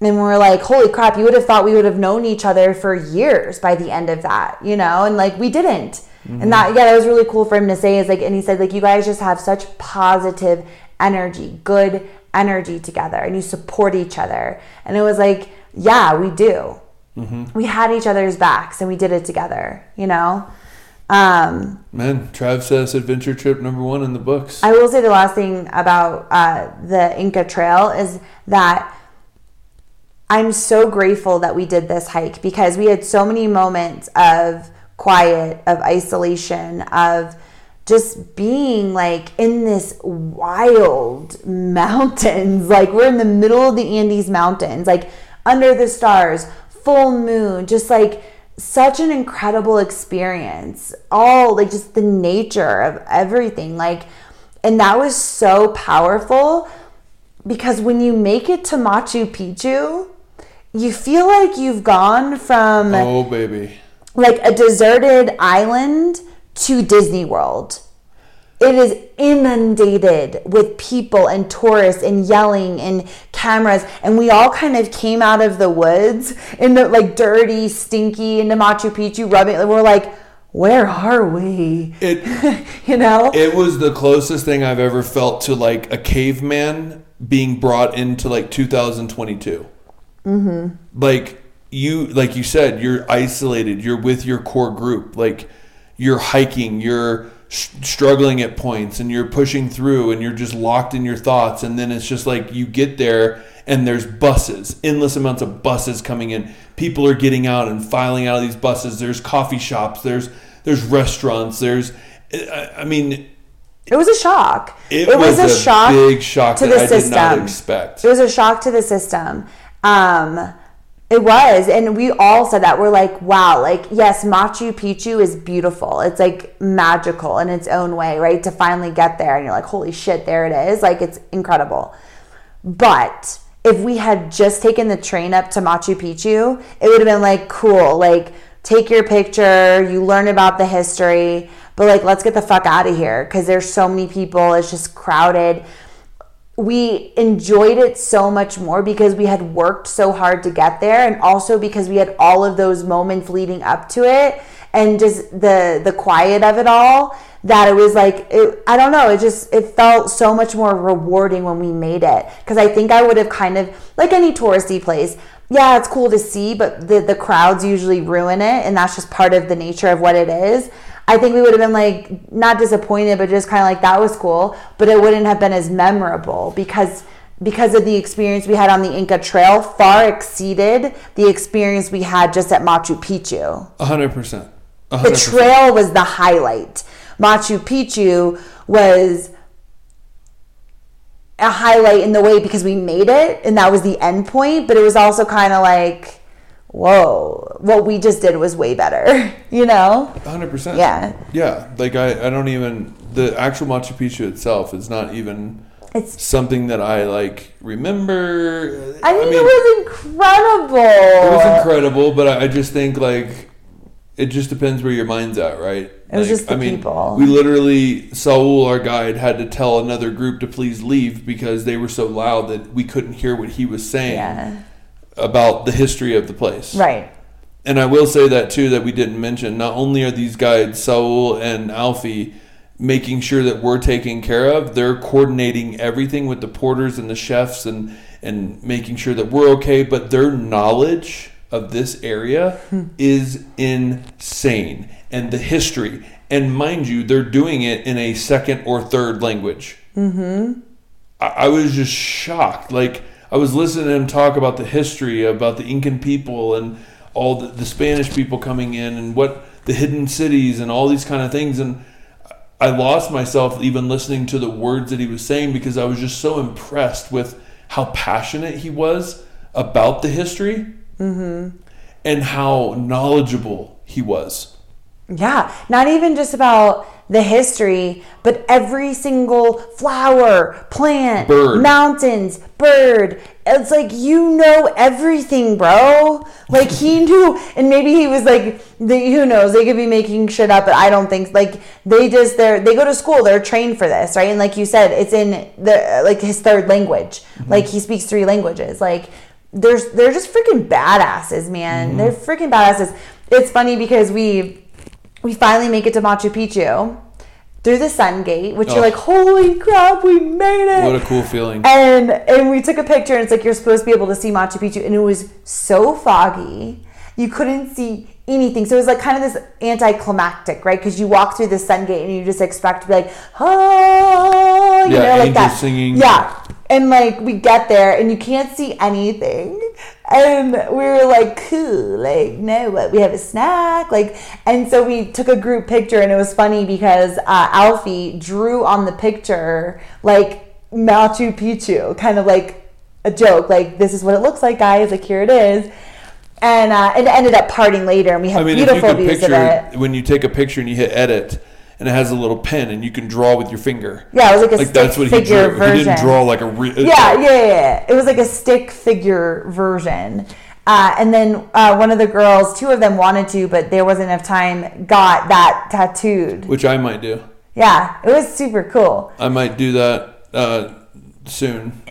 and we're like, holy crap, you would have thought we would have known each other for years by the end of that, you know? And like we didn't. And that yeah, that was really cool for him to say is like and he said like you guys just have such positive energy, good energy together and you support each other. And it was like, yeah, we do. We had each other's backs and we did it together, you know? Um man, Trav says adventure trip number one in the books. I will say the last thing about uh, the Inca Trail is that I'm so grateful that we did this hike because we had so many moments of quiet, of isolation, of just being like in this wild mountains. Like we're in the middle of the Andes Mountains, like under the stars, full moon, just like such an incredible experience. All like just the nature of everything. Like, and that was so powerful because when you make it to Machu Picchu, you feel like you've gone from oh, baby. like a deserted island to Disney World. It is inundated with people and tourists and yelling and cameras. And we all kind of came out of the woods in the like dirty, stinky into Machu Picchu rubbing. We're like, where are we? It You know? it was the closest thing I've ever felt to like a caveman being brought into like 2022. Mm-hmm. Like you, like you said, you're isolated. You're with your core group. Like you're hiking. You're struggling at points, and you're pushing through, and you're just locked in your thoughts. And then it's just like you get there, and there's buses, endless amounts of buses coming in. People are getting out and filing out of these buses. There's coffee shops. There's there's restaurants. There's, I I mean, It was a shock. it, was, was, a, shock big shock to that the I system. did not expect. It was a shock to the system. Um, it was, and we all said that. We're like, wow, like, yes, Machu Picchu is beautiful. It's like magical in its own way, right? To finally get there, and you're like, holy shit, there it is. Like, it's incredible. But if we had just taken the train up to Machu Picchu, it would have been like, cool, like, take your picture, you learn about the history. but like let's get the fuck out of here because there's so many people. It's just crowded. We enjoyed it so much more because we had worked so hard to get there, and also because we had all of those moments leading up to it, and just the the quiet of it all. That it was like it, I don't know. It just it felt so much more rewarding when we made it because I think I would have kind of like any touristy place yeah, it's cool to see, but the, the crowds usually ruin it, and that's just part of the nature of what it is. I think we would have been like not disappointed, but just kind of like that was cool, but it wouldn't have been as memorable because because of the experience we had on the Inca Trail far exceeded the experience we had just at Machu Picchu. A hundred percent. The trail was the highlight. Machu Picchu was a highlight in the way because we made it and that was the end point, but it was also kind of like, whoa, what we just did was way better, you know? Hundred percent. Yeah. Yeah. Like I, I don't even the actual Machu Picchu itself is not even It's something that I like remember. I mean, it was incredible. it was incredible, but I, I just think like it just depends where your mind's at, right? It was Like, just the I mean, people. We literally Saul, our guide, had to tell another group to please leave because they were so loud that we couldn't hear what he was saying Yeah. About the history of the place. Right. And I will say that too that we didn't mention. Not only are these guides Saul and Alfie making sure that we're taken care of, they're coordinating everything with the porters and the chefs and and making sure that we're okay. But their knowledge of this area hmm. is insane, and the history. And mind you, they're doing it in a second or third language. Mm-hmm. I, I was just shocked. Like I was listening to him talk about the history, about the Incan people, and all the, the Spanish people coming in, and what the hidden cities, and all these kind of things. And I lost myself even listening to the words that he was saying because I was just so impressed with how passionate he was about the history, mm-hmm. and how knowledgeable he was. Yeah, not even just about the history, but every single flower, plant, Bird. mountains, bird. It's like you know everything, bro. Like he knew, and maybe he was like, the, who knows? They could be making shit up, but I don't think like they just they're they go to school, they're trained for this, right? And like you said, it's in the like his third language. Mm-hmm. Like he speaks three languages. Like there's they're just freaking badasses, man. Mm-hmm. They're freaking badasses. It's funny because we we finally make it to Machu Picchu through the Sun Gate, which Oh. you're like, holy crap, we made it. What a cool feeling! and and we took a picture and it's like you're supposed to be able to see Machu Picchu and it was so foggy. You couldn't see anything. So it was like kind of this anticlimactic, right? Because you walk through the Sun Gate and you just expect to be like, oh, you Yeah, know, like that. singing. Yeah. And like we get there and you can't see anything. And we were like, cool, like, no, what? We have a snack. Like, and so we took a group picture and it was funny because uh, Alfie drew on the picture like Machu Picchu, kind of like a joke, like, this is what it looks like, guys. Like, here it is. And, uh, it ended up parting later and we had I mean, beautiful views of picture it. when you take a picture and you hit edit, and it has a little pen, and you can draw with your finger. Yeah, it was like a like stick that's what he figure drew. version. He didn't draw like a real. yeah, yeah, yeah, yeah. It was like a stick figure version. Uh, and then uh, one of the girls, two of them wanted to, but there wasn't enough time, got that tattooed. Which I might do. Yeah, it was super cool. I might do that uh, soon.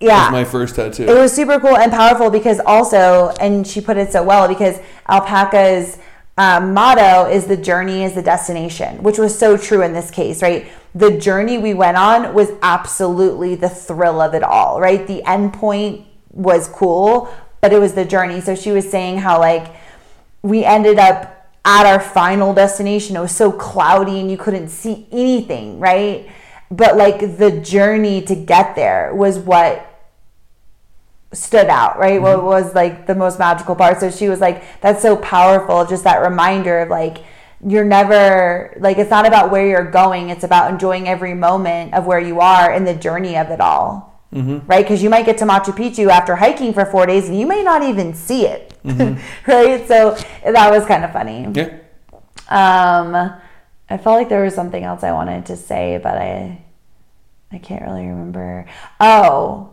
Yeah. My first tattoo. It was super cool and powerful because also, and she put it so well, because Alpaca's um, motto is the journey is the destination, which was so true in this case, right? The journey we went on was absolutely the thrill of it all, right? The end point was cool, but it was the journey. So she was saying how, like, we ended up at our final destination. It was so cloudy and you couldn't see anything, right? But like the journey to get there was what stood out, right? What mm-hmm. was like the most magical part. So she was like, that's so powerful, just that reminder of like, you're never like it's not about where you're going it's about enjoying every moment of where you are and the journey of it all mm-hmm. right because you might get to machu picchu after hiking for four days and you may not even see it mm-hmm. right so that was kind of funny yeah. um, I felt like there was something else I wanted to say, but I I can't really remember. Oh,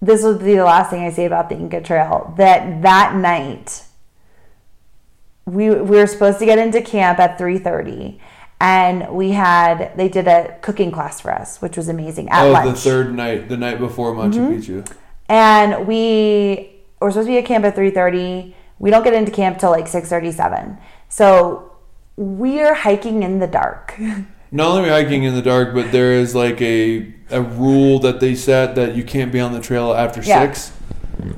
this would be the last thing I say about the Inca Trail. That that night, we we were supposed to get into camp at 3:30 and we had they did a cooking class for us, which was amazing at oh, lunch. the third night, the night before Machu Mm-hmm. Picchu. and we were supposed to be at camp at 3.30 we don't get into camp till like 6.37 so we're hiking in the dark Not only are we hiking in the dark, but there is like a a rule that they set that you can't be on the trail after Yeah. six.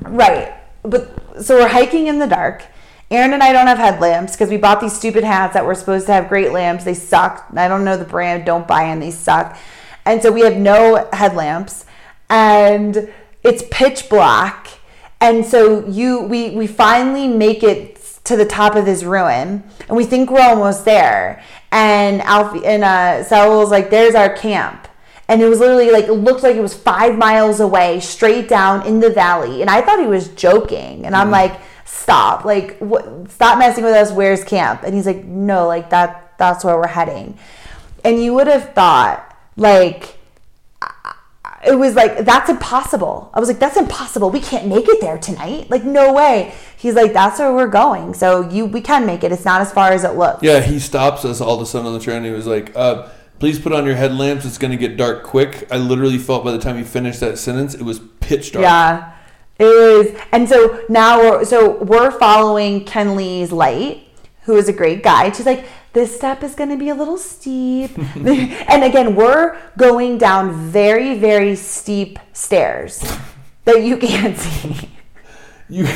right. But so we're hiking in the dark. Aaron and i don't have headlamps because we bought these stupid hats that were supposed to have great lamps. They suck. I don't know the brand. Don't buy them they suck. And so we have no headlamps. And it's pitch black. And so you we we finally make it to the top of this ruin and we think we're almost there. And alfie and uh Saul's like there's our camp and it was literally like it looked like it was five miles away straight down in the valley. And i thought he was joking. And i'm like stop. Like what stop messing with us. Where's camp? And he's like no like that that's where we're heading. And you would have thought like it was like that's impossible. I was like that's impossible. We can't make it there tonight. Like no way. He's like that's where we're going. So you we can make it. It's not as far as it looks. Yeah, he stops us all of a sudden on the train. And he was like, uh, please put on your headlamps. It's going to get dark quick. I literally felt by the time he finished that sentence, it was pitch dark. Yeah, it is. And so now we're so we're following Kinley's light, who is a great guy. She's like, this step is going to be a little steep, and again, we're going down very very steep stairs that you can't see. You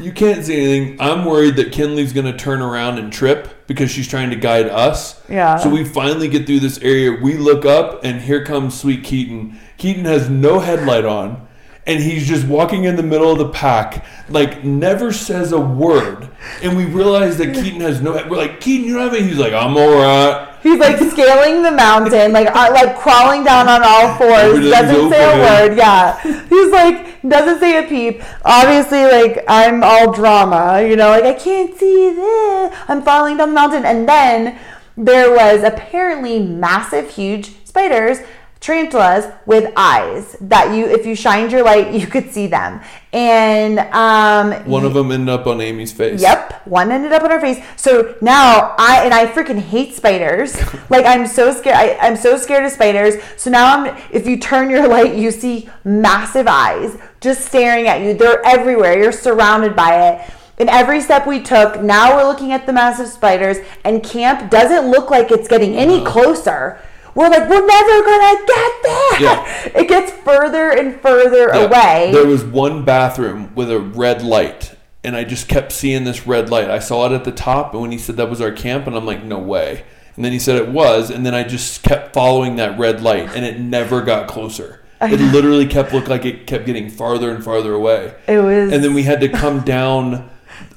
you can't see anything. I'm worried that Kinley's going to turn around and trip because she's trying to guide us. Yeah. So we finally get through this area. We look up and here comes Sweet Keaton. Keaton has no headlight on and he's just walking in the middle of the pack, like never says a word. And we realize that Keaton has no. We're like Keaton, you don't have any. He's like, I'm all right. He's like scaling the mountain, like uh, like crawling down on all fours. Doesn't say a word. Yeah, he's like doesn't say a peep. Obviously, like I'm all drama. You know, like I can't see this. I'm falling down the mountain, and then there was apparently massive, huge spiders. Tarantulas with eyes that you, if you shined your light, you could see them. And um, One of them ended up on Amy's face. Yep, one ended up on her face. So now I and I freaking hate spiders. like I'm so scared. I, I'm so scared of spiders. So now I'm. If you turn your light, you see massive eyes just staring at you. They're everywhere. You're surrounded by it. And every step we took, now we're looking at the massive spiders, and camp doesn't look like it's getting any closer. We're like, we're never gonna get there. Yeah. It gets further and further Yeah. away. There was one bathroom with a red light, and I just kept seeing this red light. I saw it at the top, and when he said that was our camp, and I'm like, no way. And then he said it was, and then I just kept following that red light, and it never got closer. It literally kept looked like it kept getting farther and farther away. It was- and then we had to come down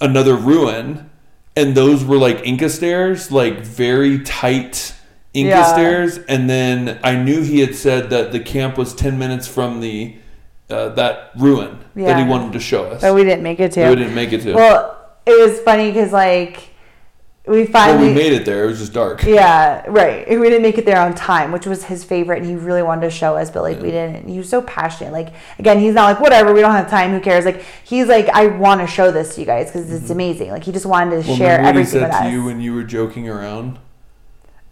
another ruin, and those were like Inca stairs, like very tight Inca Yeah. stairs. And then I knew he had said that the camp was ten minutes from the uh, that ruin that he wanted to show us. but we didn't make it to. We didn't make it to. Well, it was funny because like we Well, finally we made it there. It was just dark. Yeah, right. We didn't make it there on time, which was his favorite, and he really wanted to show us, but like we didn't. He was so passionate. Like again, he's not like whatever. We don't have time. Who cares? Like he's like, I want to show this to you guys because it's amazing. Like he just wanted to Mm-hmm. Well, share remember what he everything said with to us you when you were joking around?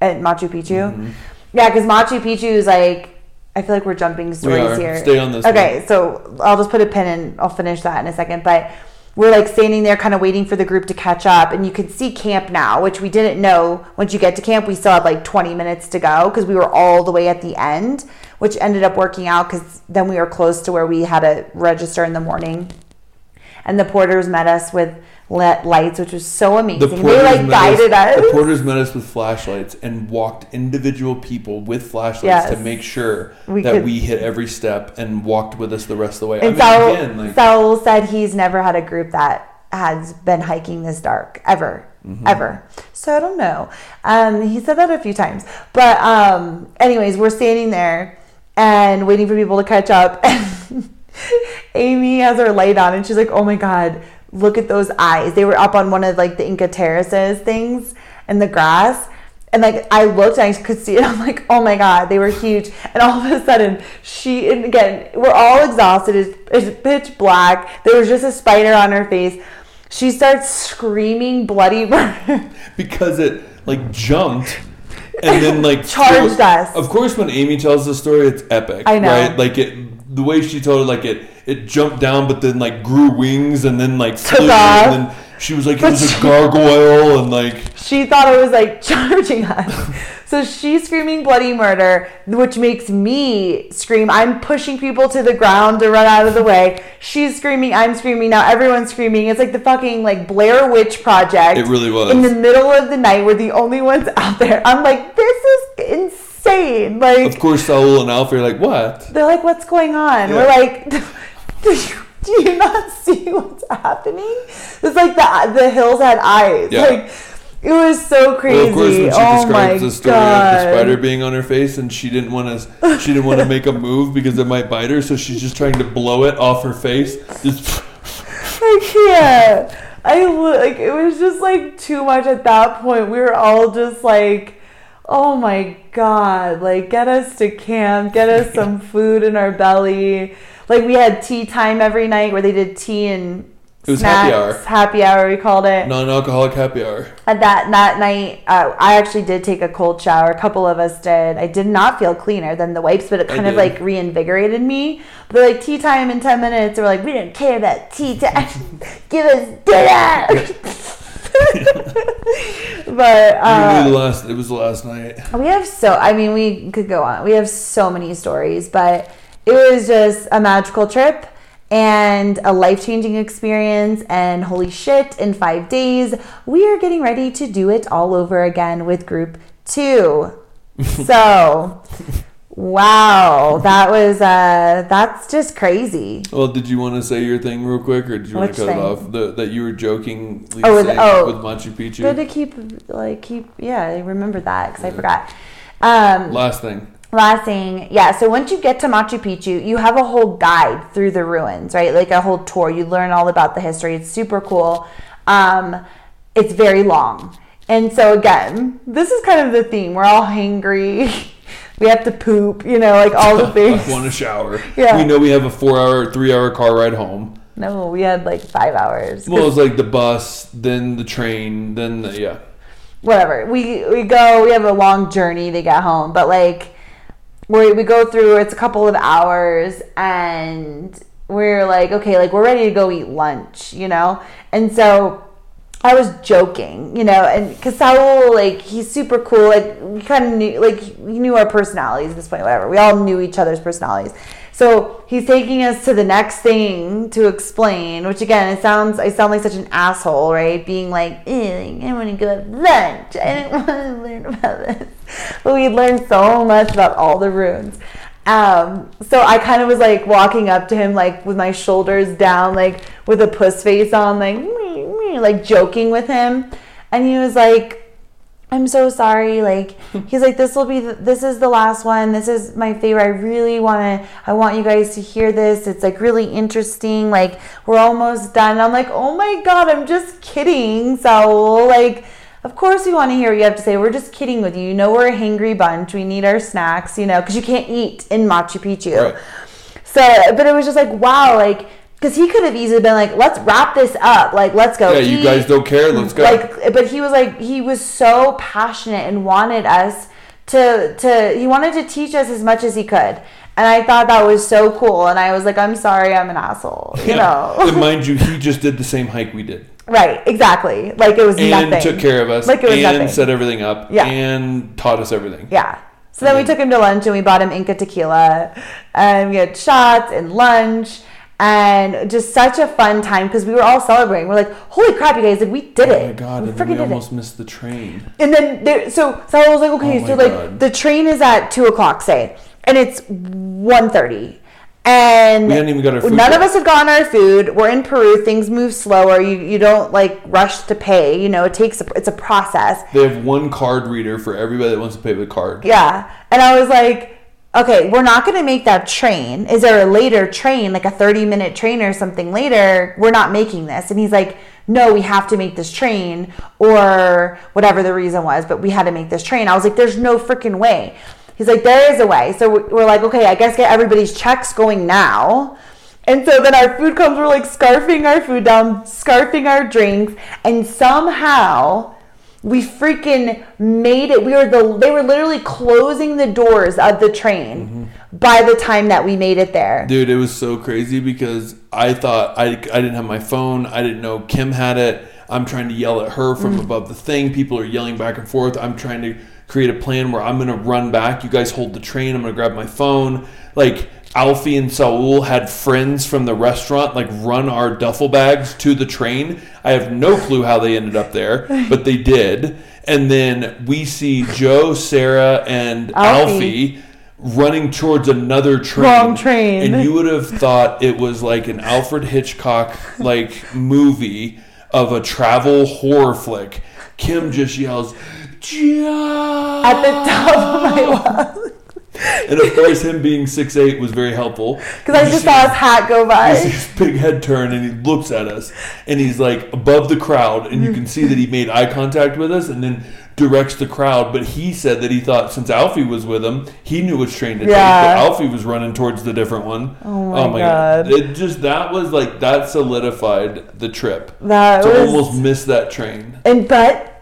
At Machu Picchu. Mm-hmm. Yeah, because Machu Picchu is like. I feel like we're jumping stories are. here. Stay on this Okay, so I'll just put a pin and I'll finish that in a second. But we're like standing there, kind of waiting for the group to catch up, and you can see camp now, which we didn't know. Once you get to camp, we still had like 20 minutes to go because we were all the way at the end, which ended up working out because then we were close to where we had to register in the morning. And the porters met us with lights, which was so amazing. They like guided us. The porters met us with flashlights and walked individual people with flashlights Yes. to make sure We that could- we hit every step and walked with us the rest of the way. And I Saul, mean, again, like, Saul said he's never had a group that has been hiking this dark ever, Mm-hmm. ever. So I don't know. Um, he said that a few times, but um, anyways, we're standing there and waiting for people to catch up. And Amy has her light on, and she's like, "Oh my god, look at those eyes! They were up on one of like the Inca terraces things in the grass." And like I looked and I could see it. I'm like, oh my god, they were huge. And all of a sudden, she and again, we're all exhausted. It's, it's pitch black. There was just a spider on her face. She starts screaming bloody murder. because it like jumped and then like Charged us. Of course, when Amy tells the story, it's epic. I know. right? Like it, the way she told it, like it, it jumped down, but then like grew wings and then like flew, and then she was like, it was a gargoyle, and like she thought it was like charging us. So she's screaming bloody murder, which makes me scream. I'm pushing people to the ground to run out of the way. She's screaming, I'm screaming. Now everyone's screaming. It's like the fucking like Blair Witch Project. It really was. In the middle of the night, we're the only ones out there. I'm like, this is insane. Like of course Saul and Alfie are like, what? they're like, what's going on? Yeah. We're like, do you, do you not see what's happening? It's like the the hills had eyes. Yeah. Like it was so crazy. Well, of course, when she oh describes the story god! of the spider being on her face, and she didn't want to, she didn't want to make a move because it might bite her, so she's just trying to blow it off her face. Just I can't. I like it was just like too much at that point. We were all just like, oh my god! Like get us to camp, get us some food in our belly. Like we had tea time every night where they did tea and It was snacks. happy hour. Happy hour, we called it. non-alcoholic happy hour. At that that night, uh, I actually did take a cold shower. A couple of us did. I did not feel cleaner than the wipes, but it kind of like reinvigorated me. But like tea time in ten minutes, we're like, we don't care about tea time. Give us dinner. but uh, the last, it was the last night. we have so. I mean, we could go on. We have so many stories, but it was just a magical trip. And a life changing experience, and holy shit, in five days, we are getting ready to do it all over again with group two. so, wow, that was, uh, that's just crazy. Well, did you want to say your thing real quick, or did you want Which to cut thing? it off? The, that you were joking Oh, with- oh. with Machu Picchu. Good to keep, like, keep, yeah, I remembered that because I forgot. Um, Last thing. Last thing, yeah. So once you get to Machu Picchu, you have a whole guide through the ruins, right? Like a whole tour. You learn all about the history. It's super cool. Um, it's very long, and so again, this is kind of the theme. We're all hangry. we have to poop. You know, like all the things. I want a shower. Yeah. We know we have a four-hour, three-hour car ride home. no, we had like five hours. Well, it's like the bus, then the train, then the, yeah. whatever. We we go. We have a long journey to get home, but like we we go through. It's a couple of hours, and we're like, okay, like we're ready to go eat lunch, you know. And so I was joking, you know, and because Saul, like, he's super cool. Like, we kind of knew, like, we knew our personalities at this point, whatever. We all knew each other's personalities. So he's taking us to the next thing to explain, which again, it sounds, I sound like such an asshole, right? Being like, I want to go have lunch. I didn't want to learn about this. But we learned so much about all the runes. Um, so I kind of was like walking up to him, like with my shoulders down, like with a puss face on, like, "Meh, meh," like joking with him. And he was like, I'm so sorry. Like, he's like, this will be, the, this is the last one. This is my favorite. I really want to, I want you guys to hear this. It's like really interesting. Like, we're almost done. I'm like, oh my God, I'm just kidding, Saul. Like, of course we want to hear what you have to say. We're just kidding with you. You know, we're a hangry bunch. We need our snacks, you know, because you can't eat in Machu Picchu. Right. So, but it was just like, wow, like, because he could have easily been like, let's wrap this up. Like, let's go. Yeah, you guys don't care. Let's go. Like, but he was like, he was so passionate and wanted us to, to, he wanted to teach us as much as he could. And I thought that was so cool. And I was like, I'm sorry, I'm an asshole, you know? and mind you, he just did the same hike we did. right, exactly. Like it was And nothing. took care of us. Like it was and nothing. set everything up. Yeah. And taught us everything. Yeah. So then we took him to lunch and we bought him Inca tequila and we had shots and lunch and just such a fun time because we were all celebrating. We're like, holy crap, you guys, like we did oh it. Oh my god, we freaking we did it. almost missed the train. And then there, so Sal was like, okay, Oh so like God. the train is at two o'clock, say, and it's 1.30. And We hadn't even got our food none yet. of us have gotten our food. We're in Peru. Things move slower. You you don't like rush to pay. You know, it takes a, it's a process. They have one card reader for everybody that wants to pay with a card. Yeah. And I was like, okay, we're not going to make that train. Is there a later train, like a 30 minute train or something later? We're not making this. And he's like, no, we have to make this train or whatever the reason was, but we had to make this train. I was like, there's no freaking way. He's like, there is a way. So we're like, okay, I guess get everybody's checks going now. And so then our food comes, we're like scarfing our food down, scarfing our drinks, and somehow we freaking made it. We were the they were literally closing the doors of the train mm-hmm. by the time that we made it there. Dude, it was so crazy because I thought I, I didn't have my phone. I didn't know Kim had it. I'm trying to yell at her from mm. above the thing. People are yelling back and forth. I'm trying to create a plan where I'm going to run back. You guys hold the train. I'm going to grab my phone. Like, Alfie and Saul had friends from the restaurant like run our duffel bags to the train. I have no clue how they ended up there, but they did. And then we see Joe, Sarah, and Alfie. Alfie running towards another train. Wrong train. And you would have thought it was like an Alfred Hitchcock like movie of a travel horror flick. Kim just yells, Joe! At the top of my lungs. And of course, him being 6'8 was very helpful. Because I just saw his hat go You see by. his big head turn and he looks at us and he's like above the crowd and you can mm. see that he made eye contact with us and then directs the crowd. But he said that he thought since Alfie was with him, he knew which train to take. Yeah. But Alfie was running towards the different one. Oh, oh my God. It just that was like that solidified the trip. That to was- almost miss that train. And but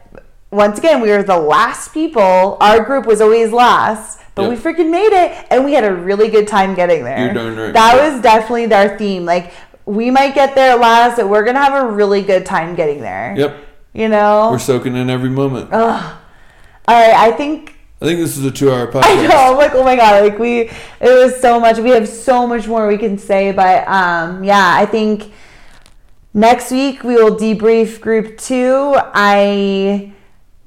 once again, we were the last people. Our group was always last, but Yep. we freaking made it, and we had a really good time getting there. You're darn right. That Yeah. was definitely our theme. Like we might get there at last, but we're gonna have a really good time getting there. Yep. You know. We're soaking in every moment. Ugh. All right. I think I think this is a two hour podcast. I know. I'm like, oh my god, like we, it was so much. We have so much more we can say, but um, yeah, I think next week we will debrief group two. I,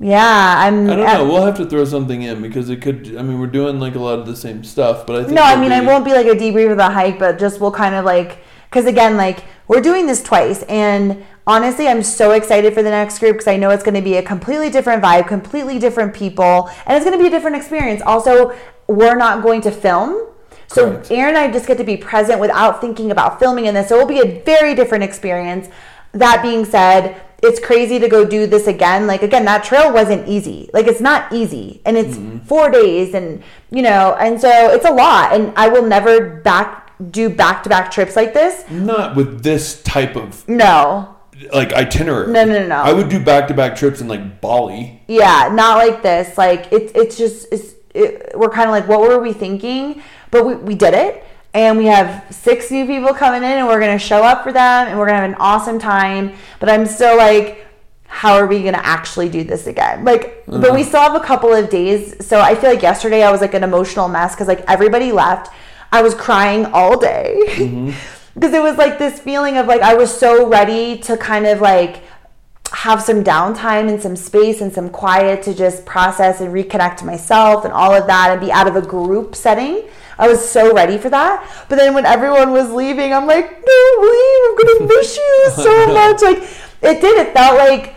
yeah, I'm. I don't know. We'll have to throw something in because it could. I mean, we're doing like a lot of the same stuff, but I think No, I mean, it be- won't be like a debrief of the hike, but just we'll kind of like, because again, like we're doing this twice, and honestly, I'm so excited for the next group because I know it's going to be a completely different vibe, completely different people, and it's going to be a different experience. Also, we're not going to film. So Correct. Aaron and I just get to be present without thinking about filming in this. So it will be a very different experience. That being said, it's crazy to go do this again. Like again, that trail wasn't easy. Like it's not easy, and it's mm-hmm. four days, and you know, and so it's a lot. And I will never back do back to back trips like this. not with this type of No, like itinerary. No, no, no, no. I would do back to back trips in like Bali. yeah, not like this. Like it's it's just it's it, we're kind of like what were we thinking? But we we did it. And we have six new people coming in, and we're gonna show up for them, and we're gonna have an awesome time. But I'm still like, how are we gonna actually do this again? Like, but we mm-hmm. still have a couple of days. So I feel like yesterday I was like an emotional mess because like everybody left. I was crying all day mm-hmm. because it was like this feeling of like I was so ready to kind of like have some downtime and some space and some quiet to just process and reconnect to myself and all of that and be out of a group setting. I was so ready for that. But then when everyone was leaving, I'm like, no, leave. I'm going to miss you so much. Like, it did. It felt like,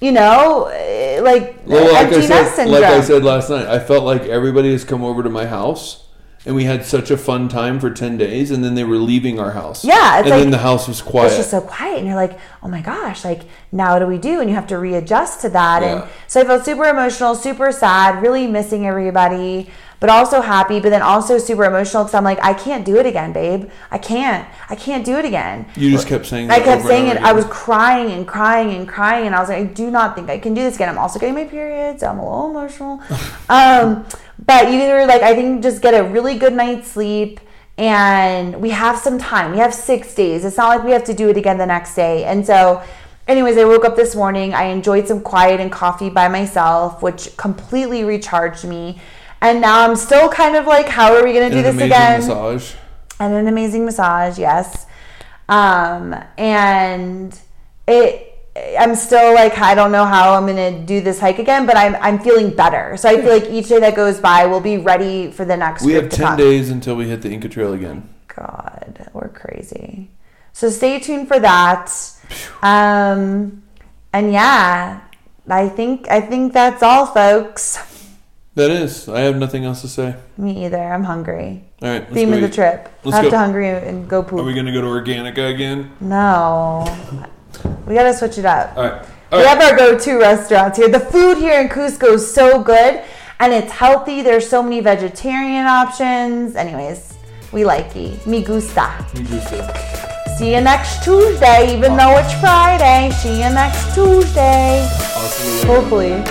you know, eh, like Well, like I said, like I said last night, I felt like everybody has come over to my house, and we had such a fun time for ten days, and then they were leaving our house. Yeah, it's and like- then the house was quiet. it's just so quiet and you're like oh my gosh like now what do we do and you have to readjust to that Yeah. and so i felt super emotional super sad really missing everybody but also happy but then also super emotional because i'm like i can't do it again babe i can't i can't do it again you just kept saying. That. I kept saying it. I was crying and crying and crying, and I was like, I do not think I can do this again. I'm also getting my period, so I'm a little emotional. um, but you either like, I think just get a really good night's sleep, and we have some time. We have six days. It's not like we have to do it again the next day. And so, anyways, I woke up this morning. I enjoyed some quiet and coffee by myself, which completely recharged me. And now I'm still kind of like, how are we gonna And do an this amazing again? massage. and an amazing massage yes um and it i'm still like i don't know how i'm gonna do this hike again but i'm i'm feeling better so i feel like each day that goes by we'll be ready for the next We have ten come. days until we hit the Inca Trail again. god we're crazy so stay tuned for that um and yeah i think i think that's all folks That is. I have nothing else to say. me either i'm hungry All right. Theme of the trip Let's have go. to hungry and go poop Are we gonna go to Organica again? no we gotta switch it up All right. All We right. have our go-to restaurants here. The food here in Cusco is so good and it's healthy. There's so many vegetarian options. Anyways, We like you. Me gusta. Me gusta. See you next Tuesday, even though it's Friday. See you next Tuesday. See. Hopefully.